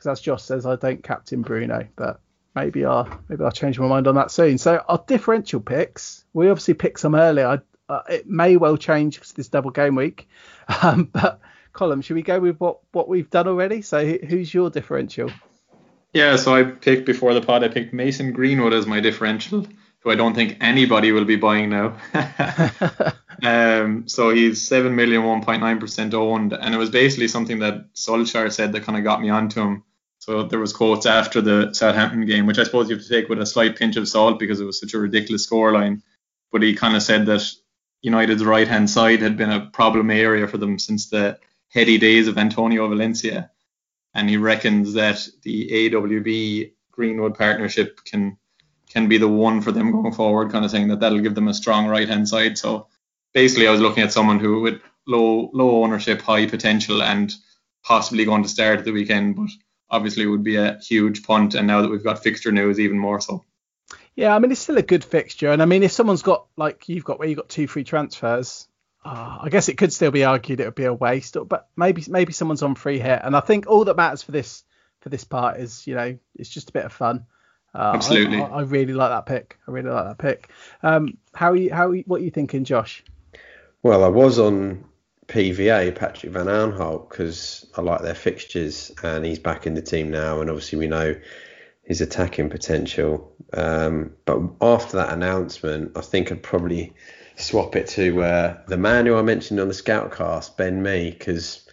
because as Josh says, I don't captain Bruno, but maybe I'll maybe I'll change my mind on that soon. So our differential picks, we obviously picked some earlier. I, uh, it may well change because this double game week, um, but Colm, should we go with what what we've done already? So who's your differential?
Yeah, so I picked before the pod, I picked Mason Greenwood as my differential, who I don't think anybody will be buying now. um, so he's 7 million, 1.9% owned. And it was basically something that Solskjaer said that kind of got me onto him. So there was quotes after the Southampton game, which I suppose you have to take with a slight pinch of salt because it was such a ridiculous scoreline. But he kind of said that United's right hand side had been a problem area for them since the heady days of Antonio Valencia and he reckons that the AWB Greenwood partnership can can be the one for them going forward, kind of saying that that'll give them a strong right hand side. So basically, I was looking at someone who with low low ownership, high potential, and possibly going to start at the weekend, but obviously would be a huge punt. And now that we've got fixture news, even more so.
Yeah, I mean it's still a good fixture, and I mean if someone's got like you've got where you've got two free transfers, uh, I guess it could still be argued it would be a waste, but maybe maybe someone's on free hit, and I think all that matters for this for this part is you know it's just a bit of fun.
Uh, Absolutely,
I, I, really like that pick. I really like that pick. Um, how are you? How are you, what are you thinking, Josh?
Well, I was on PVA Patrick Van Aanholt because I like their fixtures, and he's back in the team now, and obviously we know his attacking potential. Um, but after that announcement, I think I'd probably swap it to uh, the man who I mentioned on the Scoutcast, Ben Mee, because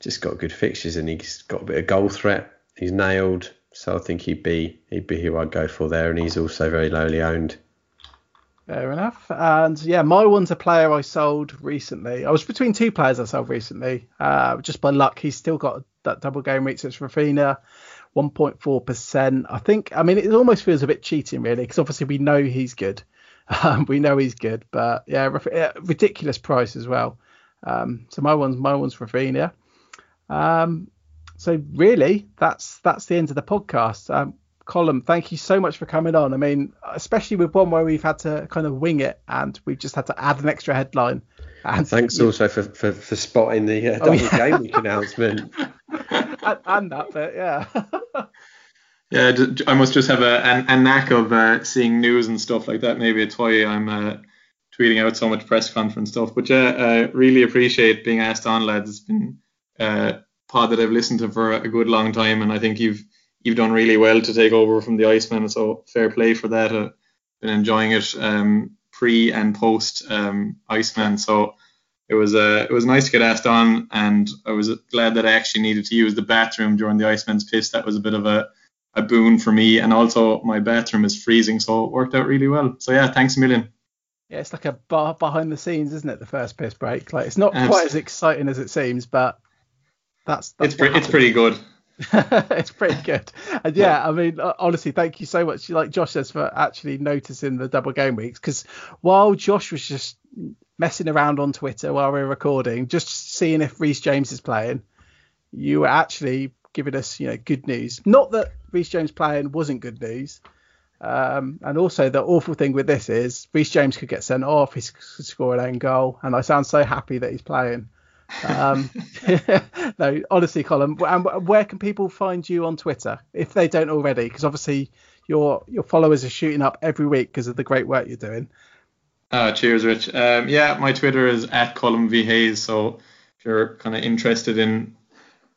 just got good fixtures and he's got a bit of goal threat. He's nailed, so I think he'd be he'd be who I'd go for there, and he's also very lowly owned.
Fair enough. And yeah, my one's a player I sold recently. I was between two players I sold recently. Uh, just by luck, he's still got that double game week. So it's Raphinha, 1.4%. I think, I mean, it almost feels a bit cheating, really, because obviously we know he's good. Um, we know he's good, but yeah, ridiculous price as well. Um, so my one's my one's Raphinha. Um, so really, that's that's the end of the podcast. Um, Colm, thank you so much for coming on. I mean, especially with one where we've had to kind of wing it and we've just had to add an extra headline.
And thanks also for, for, for spotting the uh, oh, double oh, yeah. game week announcement.
and, and, that bit, yeah.
yeah, I must just have a, a, a knack of uh, seeing news and stuff like that. Maybe it's why I'm uh, tweeting out so much press conference stuff. But yeah, I really appreciate being asked on, lads. It's been uh, pod that I've listened to for a good long time, and I think you've you've done really well to take over from the Iceman. So fair play for that. I've been enjoying it um, pre and post um, Iceman. So it was uh, it was nice to get asked on, and I was glad that I actually needed to use the bathroom during the Iceman's piss. That was a bit of a a boon for me, and also my bathroom is freezing, so it worked out really well. So yeah, thanks a million.
Yeah, it's like a bar behind the scenes, isn't it? The first piss break. Like it's not quite as exciting as it seems, but that's, that's
it's pre- it's pretty good.
it's pretty good. And yeah, I mean, honestly, thank you so much, like Josh says, for actually noticing the double game weeks. Because while Josh was just messing around on Twitter while we were recording, just seeing if Reece James is playing, you were actually giving us, you know, good news. Not that Reece James playing wasn't good news. Um, and also the awful thing with this is Reece James could get sent off, he could score an own goal, and I sound so happy that he's playing. Um, no, honestly, Colm. and where can people find you on Twitter if they don't already? Because obviously your your followers are shooting up every week because of the great work you're doing.
Uh, cheers, Rich. Um, yeah, my Twitter is at Colm V Hayes. So if you're kind of interested in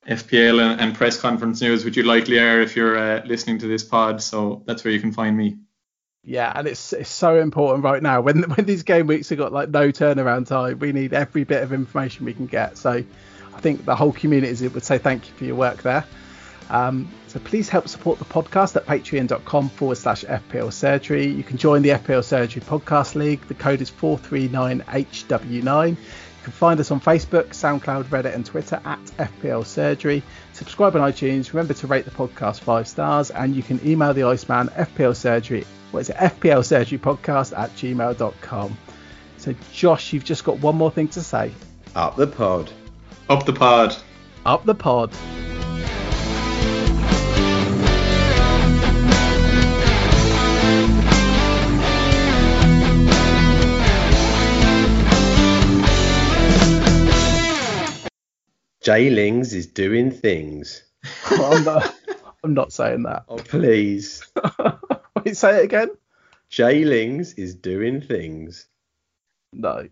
FPL and, press conference news, which you likely are if you're uh, listening to this pod, so that's where you can find me.
Yeah, and it's it's so important right now when when these game weeks have got like no turnaround time. We need every bit of information we can get. So I think the whole community would say thank you for your work there. Um, so please help support the podcast at patreon.com forward slash FPL Surgery. You can join the FPL Surgery Podcast League. The code is 439HW9. You can find us on Facebook, SoundCloud, Reddit, and Twitter at FPL Surgery. Subscribe on iTunes. Remember to rate the podcast five stars, and you can email the Iceman FPL Surgery what is it, FPL Surgery Podcast at gmail.com. So, Josh, you've just got one more thing to say.
Up the pod.
Up the pod.
Up the pod.
Jaylings is doing things.
I'm, not, I'm not saying that.
Oh, please.
Wait, say it again.
Jaylings is doing things.
No.